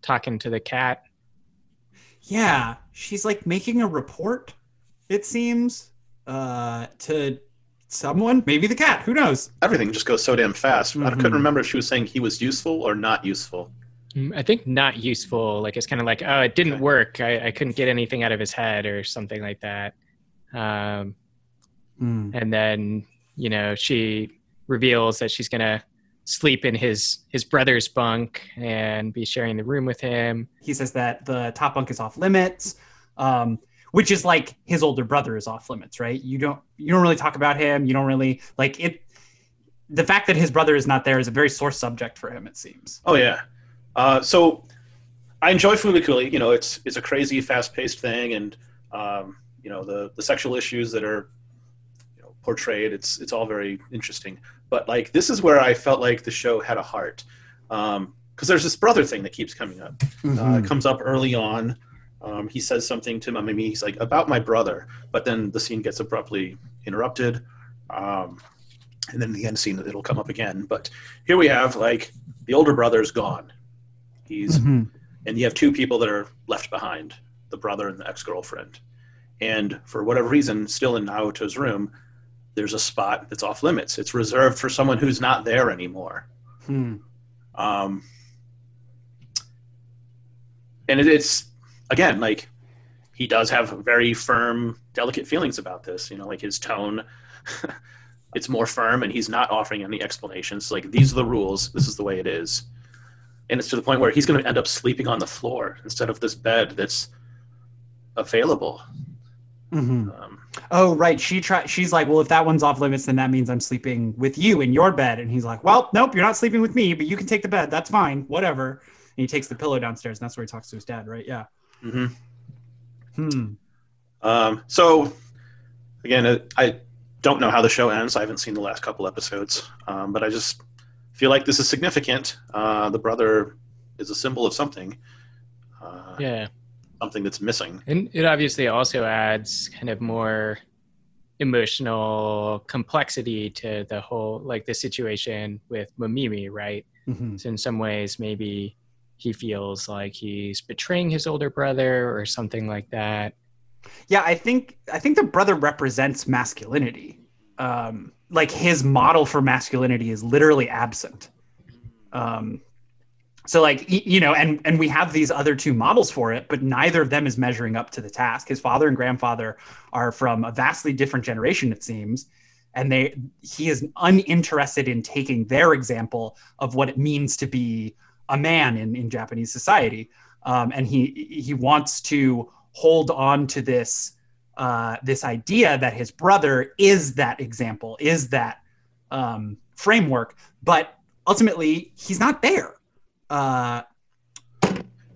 talking to the cat yeah she's like making a report it seems uh, to someone maybe the cat who knows Everything just goes so damn fast. I Mhm. couldn't remember if she was saying he was useful or not useful. Mm, I think not useful. Like it's kind of like, oh, it didn't Okay. work. I, I couldn't get anything out of his head or something like that. Um, and then you know she reveals that she's gonna sleep in his his brother's bunk and be sharing the room with him. he says that the top bunk is off limits um, which is like his older brother is off limits right you don't you don't really talk about him you don't really like it the fact that his brother is not there is a very sore subject for him it seems Oh yeah. Uh, so I enjoy Fulikuli. You know, it's it's a crazy, fast-paced thing, and um, you know the the sexual issues that are you know, portrayed. It's it's all very interesting. But like this is where I felt like the show had a heart, because there's this brother thing that keeps coming up. Uh, it comes up early on. Um, he says something to Mamimi. He's like about my brother, but then the scene gets abruptly interrupted. Um, and then the end scene, it'll come up again. But here we have like the older brother's gone. He's Mhm. and you have two people that are left behind the brother and the ex-girlfriend and for whatever reason still in naota's room there's a spot that's off limits. It's reserved for someone who's not there anymore. Hmm. um, and it, it's again like he does have very firm delicate feelings about this you know like his tone it's more firm and he's not offering any explanations. Like these are the rules. This is the way it is. And it's to the point where he's going to end up sleeping on the floor instead of this bed that's available Mhm. Um, Oh, right. She try. She's like, well, if that one's off limits, then that means I'm sleeping with you in your bed. And he's like, well, nope, you're not sleeping with me, but you can take the bed. That's fine. Whatever. And he takes the pillow downstairs, and that's where he talks to his dad, right? Yeah. mhm. Hmm. Um, so, again, uh, I don't know how the show ends. I haven't seen the last couple episodes, um, but I just feel like this is significant. Uh, the brother is a symbol of something, uh, Yeah. Something that's missing. And it obviously also adds kind of more emotional complexity to the whole, like the situation with Mamimi, right? Mhm. So in some ways, maybe he feels like he's betraying his older brother or something like that. Yeah, I think I think the brother represents masculinity. Um, like his model for masculinity is literally absent. Um, so like you know, and and we have these other two models for it, but neither of them is measuring up to the task. His father and grandfather are from a vastly different generation, it seems, and they he is uninterested in taking their example of what it means to be a man in in Japanese society, um, and he he wants to hold on to this uh, this idea that his brother is that example, is that um, framework, but ultimately he's not there. Uh,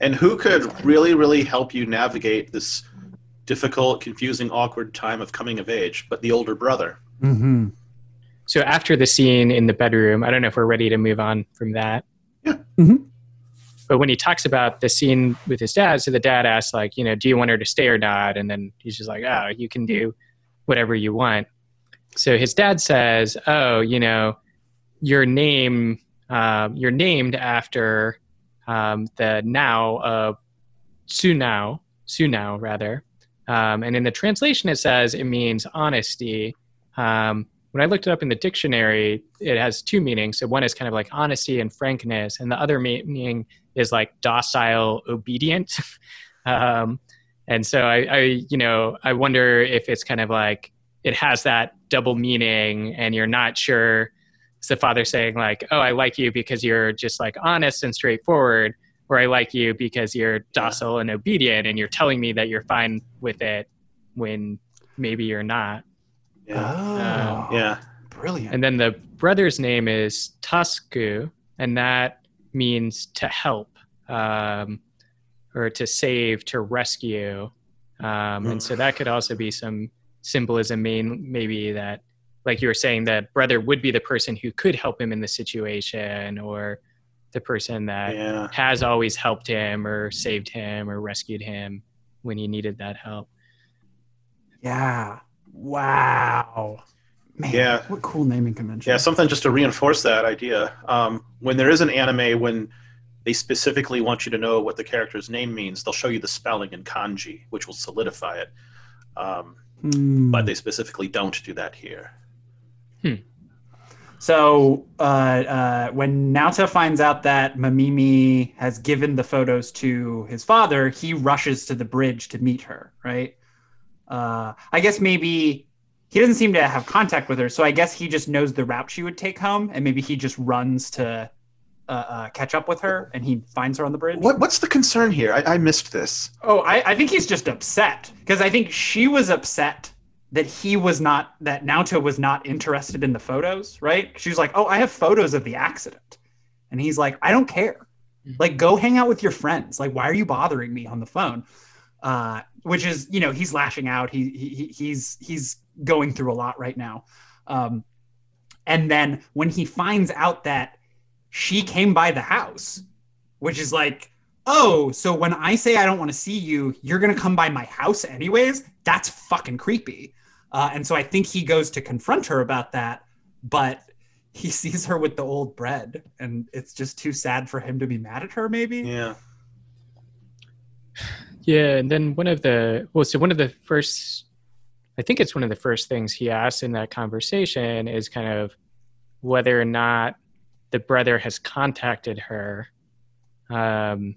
And who could really, really help you navigate this difficult, confusing, awkward time of coming of age but the older brother? Mm-hmm. So after the scene in the bedroom, I don't know if we're ready to move on from that. Yeah. Mhm. But when he talks about the scene with his dad, so the dad asks, like, you know, do you want her to stay or not? And then he's just like, oh, you can do whatever you want. So his dad says, oh, you know, your name, um, you're named after um, the now of Sunao, Sunao rather. Um, and in the translation, it says it means honesty. Um, when I looked it up in the dictionary, it has two meanings. So one is kind of like honesty and frankness, and the other meaning is like docile, obedient. um, and so I, I, you know, I wonder if it's kind of like it has that double meaning, and you're not sure. Is the father saying like, "Oh, I like you because you're just like honest and straightforward," or "I like you because you're docile and obedient," and you're telling me that you're fine with it when maybe you're not. oh, Yeah. brilliant. And then the brother's name is Tasuku, and that means to help, um, or to save, to rescue. Um, and so that could also be some symbolism, main, maybe that, like you were saying, that brother would be the person who could help him in the situation, or the person that Yeah. has always helped him, or saved him, or rescued him when he needed that help. yeah. Wow. Man, Yeah. What cool naming convention. Yeah, something just to reinforce that idea. Um, when there is an anime, when they specifically want you to know what the character's name means, they'll show you the spelling in kanji, which will solidify it. Um, Hmm. but they specifically don't do that here. So uh, uh, when Naota finds out that Mamimi has given the photos to his father, he rushes to the bridge to meet her. Right? Uh, I guess maybe he doesn't seem to have contact with her, so I guess he just knows the route she would take home, and maybe he just runs to uh, uh, catch up with her, and he finds her on the bridge. What, what's the concern here? I, I missed this. Oh, I, I think he's just upset because I think she was upset that he was not that Naota was not interested in the photos, right? She was like, "Oh, I have photos of the accident," and he's like, "I don't care. Like, go hang out with your friends. Like, why are you bothering me on the phone?" Uh, which is, you know, he's lashing out. He, he he's he's going through a lot right now. Um, and then when he finds out that she came by the house, which is like oh, so when I say I don't want to see you, you're going to come by my house anyways? That's fucking creepy. Uh, and so I think he goes to confront her about that, but he sees her with the old bread, and it's just too sad for him to be mad at her, maybe? Yeah. Yeah, and then one of the well, so one of the first, I think it's one of the first things he asks in that conversation is kind of whether or not the brother has contacted her, um,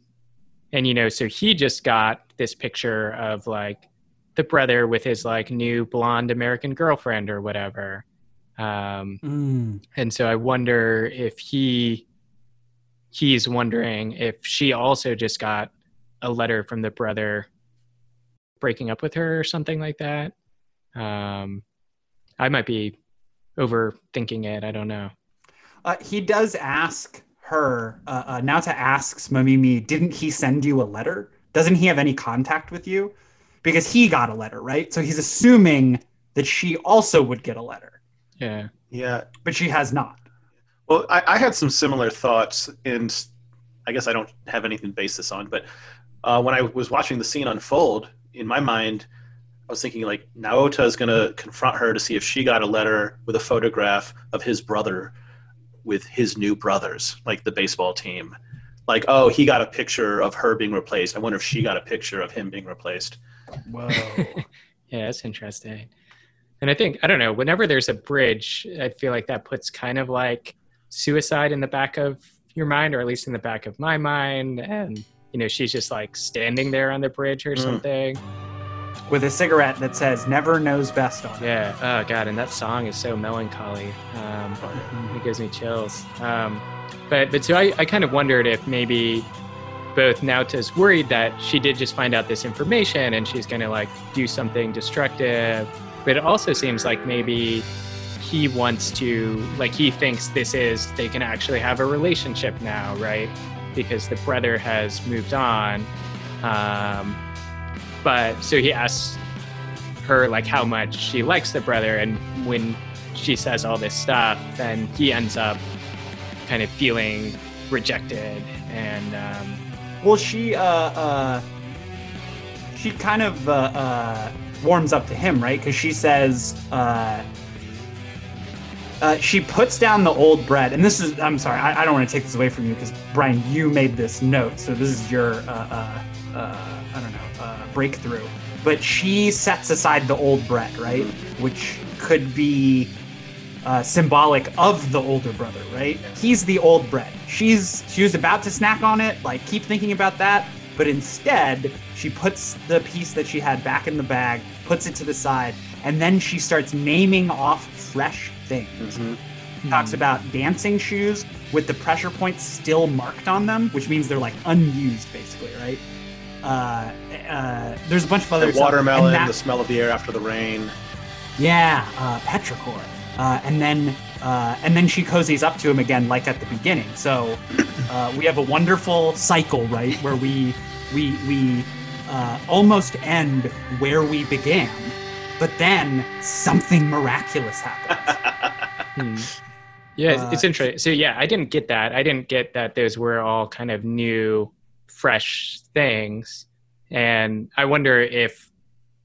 and you know, so he just got this picture of like the brother with his like new blonde American girlfriend or whatever, um, Mm. and so I wonder if he he's wondering if she also just got a letter from the brother breaking up with her or something like that. Um, I might be overthinking it. I don't know. Uh, he does ask her. Uh, uh, Naota asks Mamimi, "Didn't he send you a letter? Doesn't he have any contact with you?" Because he got a letter, right? So he's assuming that she also would get a letter, Yeah. Yeah. but she has not. Well, I, I had some similar thoughts, and I guess I don't have anything to base this on. But uh, when I was watching the scene unfold, in my mind, I was thinking like Naota is going to confront her to see if she got a letter with a photograph of his brother with his new brothers, like the baseball team. Like, oh, he got a picture of her being replaced. I wonder if she got a picture of him being replaced. Whoa. Yeah, that's interesting. And I think I don't know. Whenever there's a bridge, I feel like that puts kind of like suicide in the back of your mind, or at least in the back of my mind. And you know, she's just like standing there on the bridge or Mm. something. With a cigarette that says "Never knows best" on it. Yeah. Oh god, and that song is so melancholy. Um, it gives me chills. Um, but but so I, I kind of wondered if maybe both Naota's worried that she did just find out this information and she's going to like do something destructive. But it also seems like maybe he wants to like he thinks this is they can actually have a relationship now, right? Because the brother has moved on. Um, but so he asks her like how much she likes the brother and when she says all this stuff then he ends up kind of feeling rejected and um, Well, she uh uh she kind of uh, uh warms up to him, right? Because she says uh. Uh, she puts down the old bread, and this is, I'm sorry, I, I don't want to take this away from you because, Brian, you made this note, so this is your, uh, uh, uh, I don't know, uh, breakthrough. But she sets aside the old bread, right? Which could be uh, symbolic of the older brother, right? He's the old bread. She's she was about to snack on it, like keep thinking about that, but instead she puts the piece that she had back in the bag, puts it to the side, and then she starts naming off fresh things. Talks about dancing shoes with the pressure points still marked on them, which means they're like unused, basically, right? Uh, uh, there's a bunch of other The watermelon, and that- the smell of the air after the rain. yeah, uh, petrichor. Uh, and then uh, and then she cozies up to him again, like at the beginning. So uh, we have a wonderful cycle, right, where we we we uh, almost end where we began, but then something miraculous happens. hmm. yeah it's, it's Uh, interesting so yeah i didn't get that i didn't get that those were all kind of new fresh things and i wonder if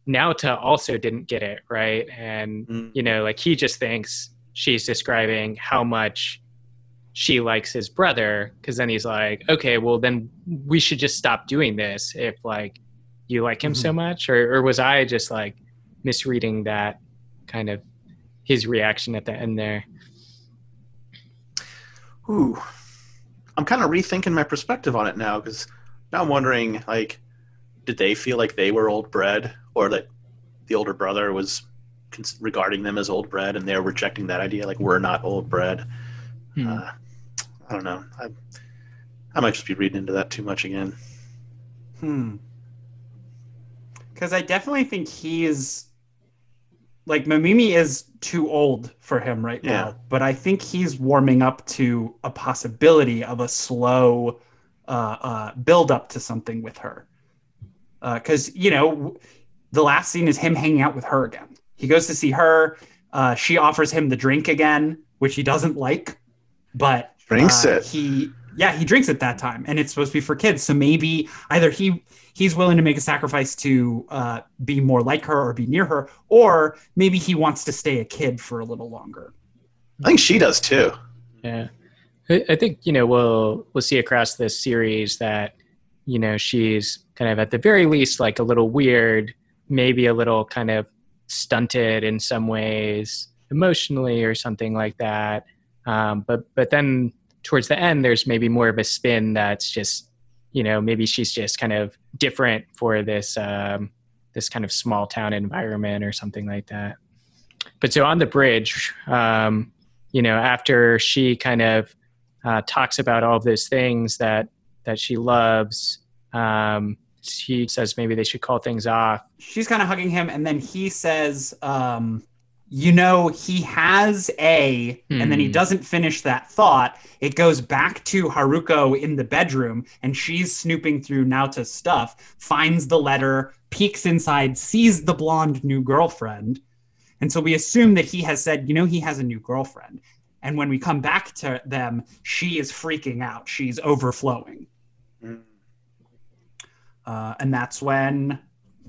Naota also didn't get it right? And Mm. you know like he just thinks she's describing how much she likes his brother because then he's like okay well then we should just stop doing this if like you like him so much. Or, or was i just like misreading that kind of his reaction at the end there? Ooh, I'm kind of rethinking my perspective on it now because now I'm wondering, like, did they feel like they were old bread, or that the older brother was cons- regarding them as old bread, and they're rejecting that idea, like we're not old bread? Hmm. Uh, I don't know. I, I might just be reading into that too much again. Hmm. Because I definitely think he is like Mamimi is too old for him right Yeah. now, but I think he's warming up to a possibility of a slow uh, uh, build up to something with her. Because you know, w- the last scene is him hanging out with her again. He goes to see her. Uh, she offers him the drink again, which he doesn't like, but Drinks uh, it. He yeah, he drinks it that time, and it's supposed to be for kids. So maybe either he he's willing to make a sacrifice to uh, be more like her or be near her, or maybe he wants to stay a kid for a little longer. I think she does too. Yeah, I, I think you know we'll we'll see across this series that you know she's kind of at the very least like a little weird, maybe a little kind of stunted in some ways emotionally or something like that. Um, but but then towards the end, there's maybe more of a spin that's just you know maybe she's just kind of different for this um, this kind of small town environment or something like that. But so on the bridge, um, you know, after she kind of uh, talks about all of those things that that she loves, um, she says maybe they should call things off. She's kind of hugging him, and then he says, um, "You know, he has a," and then he Hmm. doesn't finish that thought. It goes back to Haruko in the bedroom, and she's snooping through Naota's stuff, finds the letter, peeks inside, sees the blonde new girlfriend, and so we assume that he has said, "You know, he has a new girlfriend." And when we come back to them, she is freaking out. She's overflowing. Mm. Uh, and that's when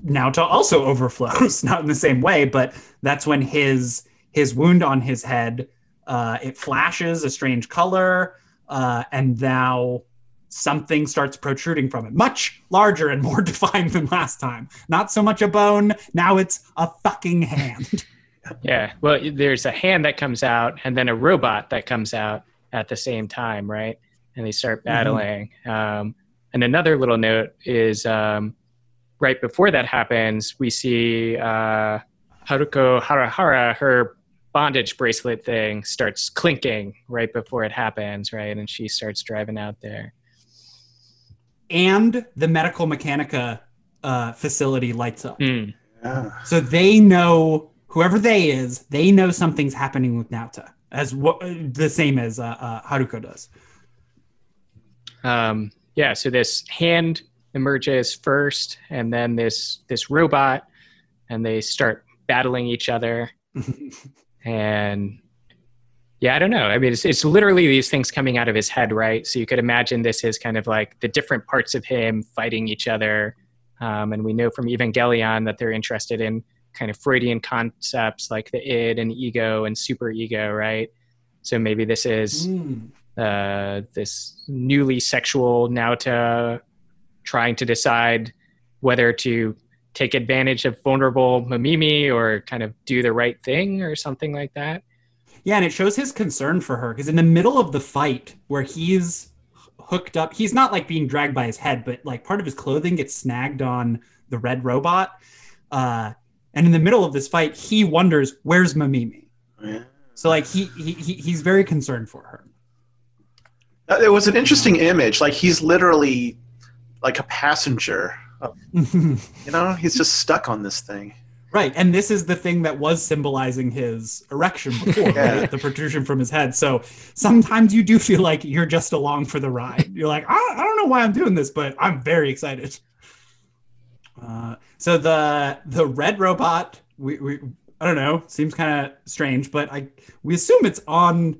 Naota also overflows, not in the same way, but that's when his his wound on his head uh, it flashes a strange color, uh, and now something starts protruding from it, much larger and more defined than last time. Not so much a bone, now it's a fucking hand. Yeah. Well, there's a hand that comes out and then a robot that comes out at the same time, right? And they start battling. Um, and another little note is um, right before that happens, we see uh, Haruko Haruhara, her bondage bracelet thing starts clinking right before it happens, right? And she starts driving out there. and the medical mechanica uh, facility lights up. Yeah. So they know whoever they is, they know something's happening with Naota, as what the same as uh, uh, Haruko does. um, yeah so this hand emerges first and then this this robot and they start battling each other. And yeah i don't know. I mean it's, it's literally these things coming out of his head right? So you could imagine this is kind of like the different parts of him fighting each other. Um, and we know from evangelion that they're interested in kind of freudian concepts like the id and ego and super ego right? So maybe this is Mm. uh, this newly sexual Naota trying to decide whether to take advantage of vulnerable Mamimi or kind of do the right thing or something like that. Yeah, and it shows his concern for her because in the middle of the fight where he's hooked up, he's not like being dragged by his head, but like part of his clothing gets snagged on the red robot. Uh, and in the middle of this fight, he wonders, "Where's Mamimi?" Yeah. So like he, he he he's very concerned for her. It was an interesting image. Like he's literally like a passenger. Of, you know, he's just stuck on this thing. Right, and this is the thing that was symbolizing his erection before, Yeah. right? the protrusion from his head. So sometimes you do feel like you're just along for the ride. You're like, I, I don't know why I'm doing this, but I'm very excited. Uh, so the the red robot, we, we I don't know, seems kind of strange, but I we assume it's on,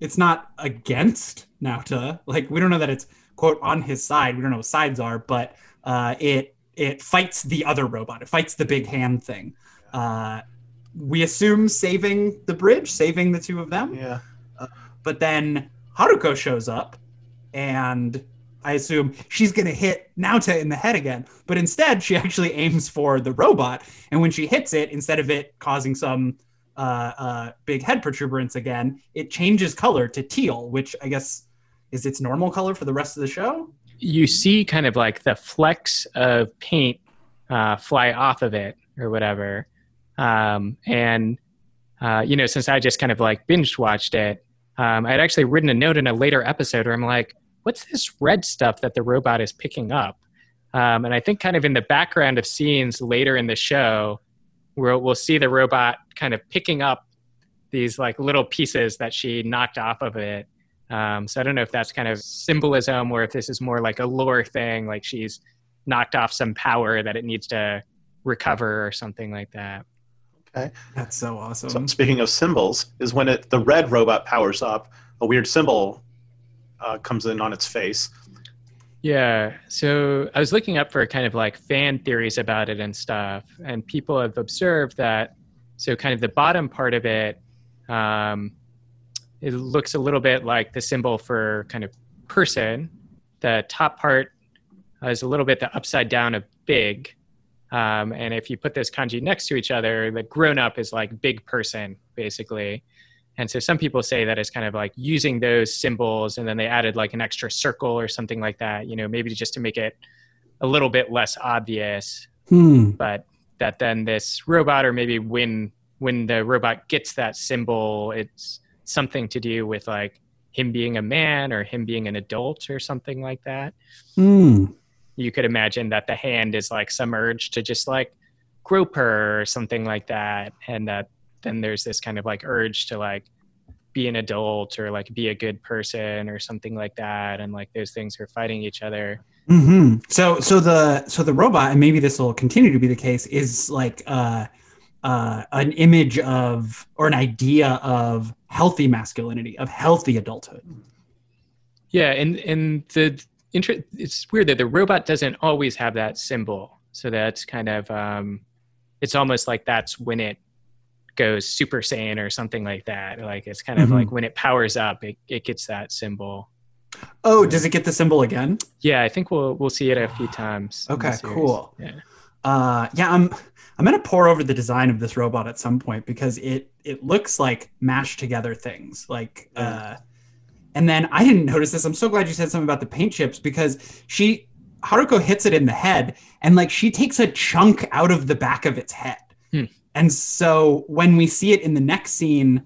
it's not against Naota. Like we don't know that it's quote on his side. We don't know what sides are, but uh, it it fights the other robot. It fights the big hand thing. Uh, we assume saving the bridge, saving the two of them. Yeah. But then Haruko shows up, and I assume she's gonna hit Naota in the head again. But instead, she actually aims for the robot, and when she hits it, instead of it causing some uh, uh, big head protuberance again, it changes color to teal, which I guess is its normal color for the rest of the show. You see kind of like the flecks of paint uh, fly off of it or whatever. Um, and, uh, you know, since I just kind of like binge watched it, um, I'd actually written a note in a later episode where I'm like, what's this red stuff that the robot is picking up? Um, and I think kind of in the background of scenes later in the show, where we'll see the robot kind of picking up these like little pieces that she knocked off of it. Um, so I don't know if that's kind of symbolism or if this is more like a lore thing, like she's knocked off some power that it needs to recover or something like that. Okay, that's so awesome. So speaking of symbols, is when it the red robot powers up, a weird symbol uh, comes in on its face. Yeah. So I was looking up for kind of like fan theories about it and stuff, and people have observed that. So kind of the bottom part of it, um, it looks a little bit like the symbol for kind of person. The top part is a little bit the upside down of big. Um, and if you put this kanji next to each other, the grown up is like big person, basically. And so some people say that it's kind of like using those symbols and then they added like an extra circle or something like that, you know, maybe just to make it a little bit less obvious. Hmm. But that then this robot, or maybe when when the robot gets that symbol, it's something to do with like him being a man or him being an adult or something like that Hmm. you could imagine that the hand is like some urge to just like grope her or something like that, and that then there's this kind of like urge to like be an adult or like be a good person or something like that, and like those things are fighting each other. hmm So so the so the robot, and maybe this will continue to be the case, is like uh, uh, an image of or an idea of healthy masculinity, of healthy adulthood. Yeah, and and the inter- it's weird that the robot doesn't always have that symbol. So that's kind of um, it's almost like that's when it goes Super Saiyan or something like that. Like it's kind of Mhm. like when it powers up, it, it gets that symbol. Oh, does it get the symbol again? Yeah, I think we'll we'll see it a few times. Okay, cool. Yeah. Uh, yeah, I'm I'm gonna pour over the design of this robot at some point because it it looks like mashed together things. Like, uh, and then I didn't notice this. I'm so glad you said something about the paint chips because she Haruko hits it in the head and like she takes a chunk out of the back of its head. Hmm. And so when we see it in the next scene,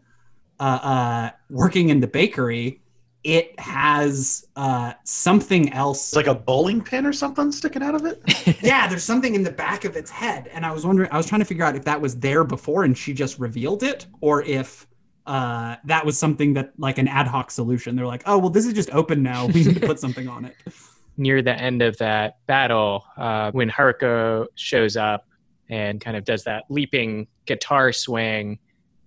uh, uh, working in the bakery, it has uh, something else It's like a bowling pin or something sticking out of it. yeah, there's something in the back of its head, and I was wondering, I was trying to figure out if that was there before and she just revealed it, or if uh, that was something that like an ad hoc solution. They're like, oh well, this is just open now. We need to put something on it. near the end of that battle, uh, when Haruko shows up and kind of does that leaping guitar swing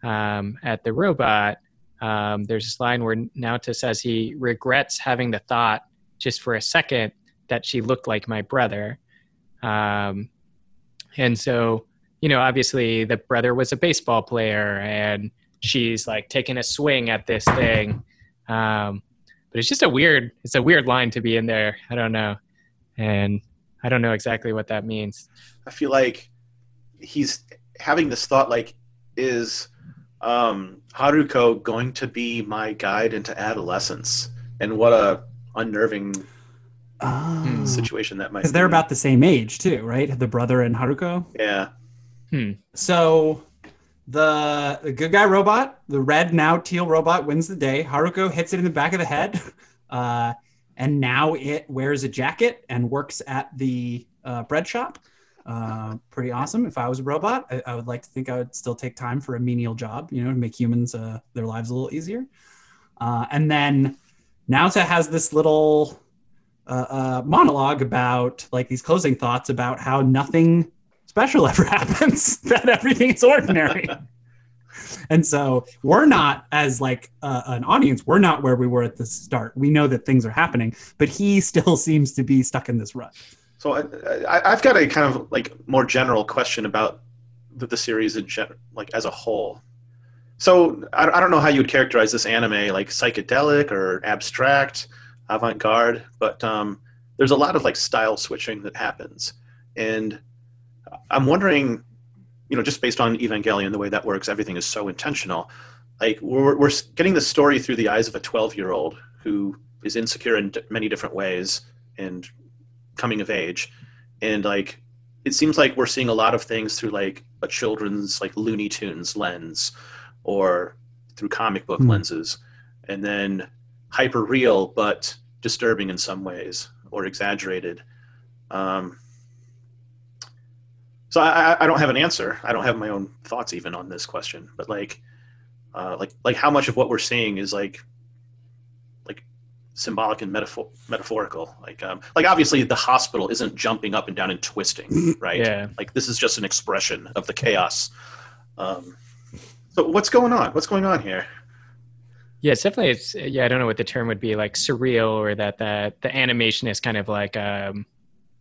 um, at the robot, um, there's this line where Naota says he regrets having the thought just for a second that she looked like my brother. Um, and so, you know, obviously the brother was a baseball player and she's like taking a swing at this thing. Um, but it's just a weird it's a weird line to be in there i don't know and i don't know exactly what that means I feel like he's having this thought like, is um, Haruko going to be my guide into adolescence? And what a unnerving Oh, situation that might because they're about the same age too, right? The brother and Haruko. Yeah. So the, the good guy robot, the red now teal robot, wins the day. Haruko hits it in the back of the head, uh, and now it wears a jacket and works at the uh, bread shop. Uh, pretty awesome. If I was a robot, I, I would like to think I would still take time for a menial job, you know, to make humans uh, their lives a little easier. Uh, and then Naota has this little uh, uh, monologue about like these closing thoughts about how nothing special ever happens, that everything is ordinary. and so we're not as like uh, an audience, we're not where we were at the start. We know that things are happening, but he still seems to be stuck in this rut. So I, I've got a kind of like more general question about the, the series in gen- like as a whole. So I, I don't know how you would characterize this anime, like psychedelic or abstract, avant-garde, but um, there's a lot of like style switching that happens, and I'm wondering, you know, just based on Evangelion, the way that works, everything is so intentional. Like we're we're getting the story through the eyes of a 12-year-old who is insecure in many different ways and coming of age. And like it seems like we're seeing a lot of things through like a children's like looney tunes lens or through comic book Hmm. lenses and then hyper real but disturbing in some ways or exaggerated. Um, so I, I- don't have an answer. I don't have my own thoughts even on this question but like uh, like like how much of what we're seeing is like symbolic and metaphor- metaphorical like um, like obviously the hospital isn't jumping up and down and twisting right? Yeah. Like this is just an expression of the chaos. Um, so what's going on? What's going on here? Yeah it's definitely it's yeah i don't know what the term would be like surreal or that that the animation is kind of like um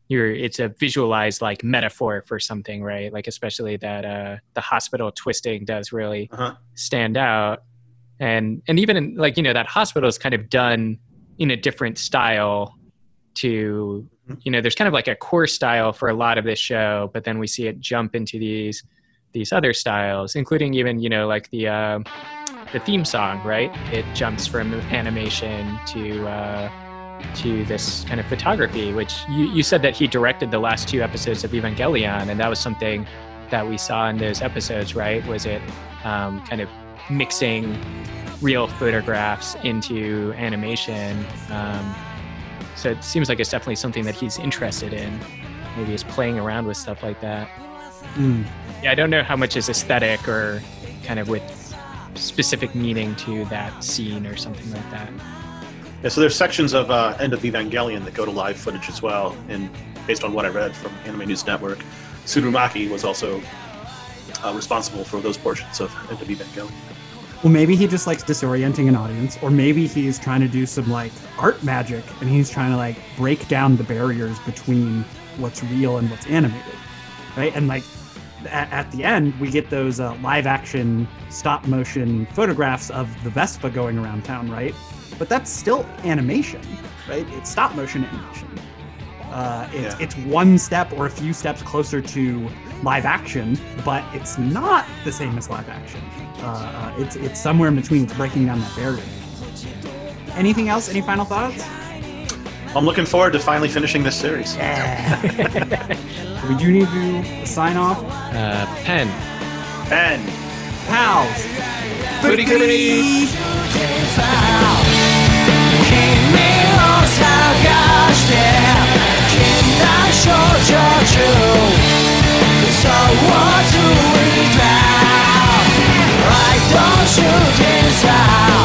you're it's a visualized like metaphor for something right? Like especially that uh the hospital twisting does really Uh-huh. stand out. And and even in, like you know that hospital is kind of done in a different style to Mhm. you know there's kind of like a core style for a lot of this show but then we see it jump into these these other styles including even you know like the um the theme song right it jumps from animation to uh to this kind of photography which you, you said that he directed the last two episodes of evangelion and that was something that we saw in those episodes right was it um, kind of mixing real photographs into animation. Um, so it seems like it's definitely something that he's interested in. Maybe he's playing around with stuff like that. Mm. Yeah, I don't know how much is aesthetic or kind of with specific meaning to that scene or something like that. Yeah, so there's sections of uh, End of Evangelion that go to live footage as well, and based on what I read from Anime News Network, Tsurumaki was also uh, responsible for those portions of End of Evangelion. Well, maybe he just likes disorienting an audience, or maybe he's trying to do some like art magic and he's trying to like break down the barriers between what's real and what's animated, right? And like at, at the end, we get those uh, live action stop motion photographs of the Vespa going around town, right? But that's still animation, right? It's stop motion animation. Uh, it's, Yeah. it's one step or a few steps closer to live action, but it's not the same as live action. Uh, uh, it's it's somewhere in between. It's breaking down that barrier. Anything else? Any final thoughts? I'm looking forward to finally finishing this series. We do need to sign off. Uh, pen. And Pals. Goody goody. Goody. Georgia Jew So what do we do? Why don't shoot decide?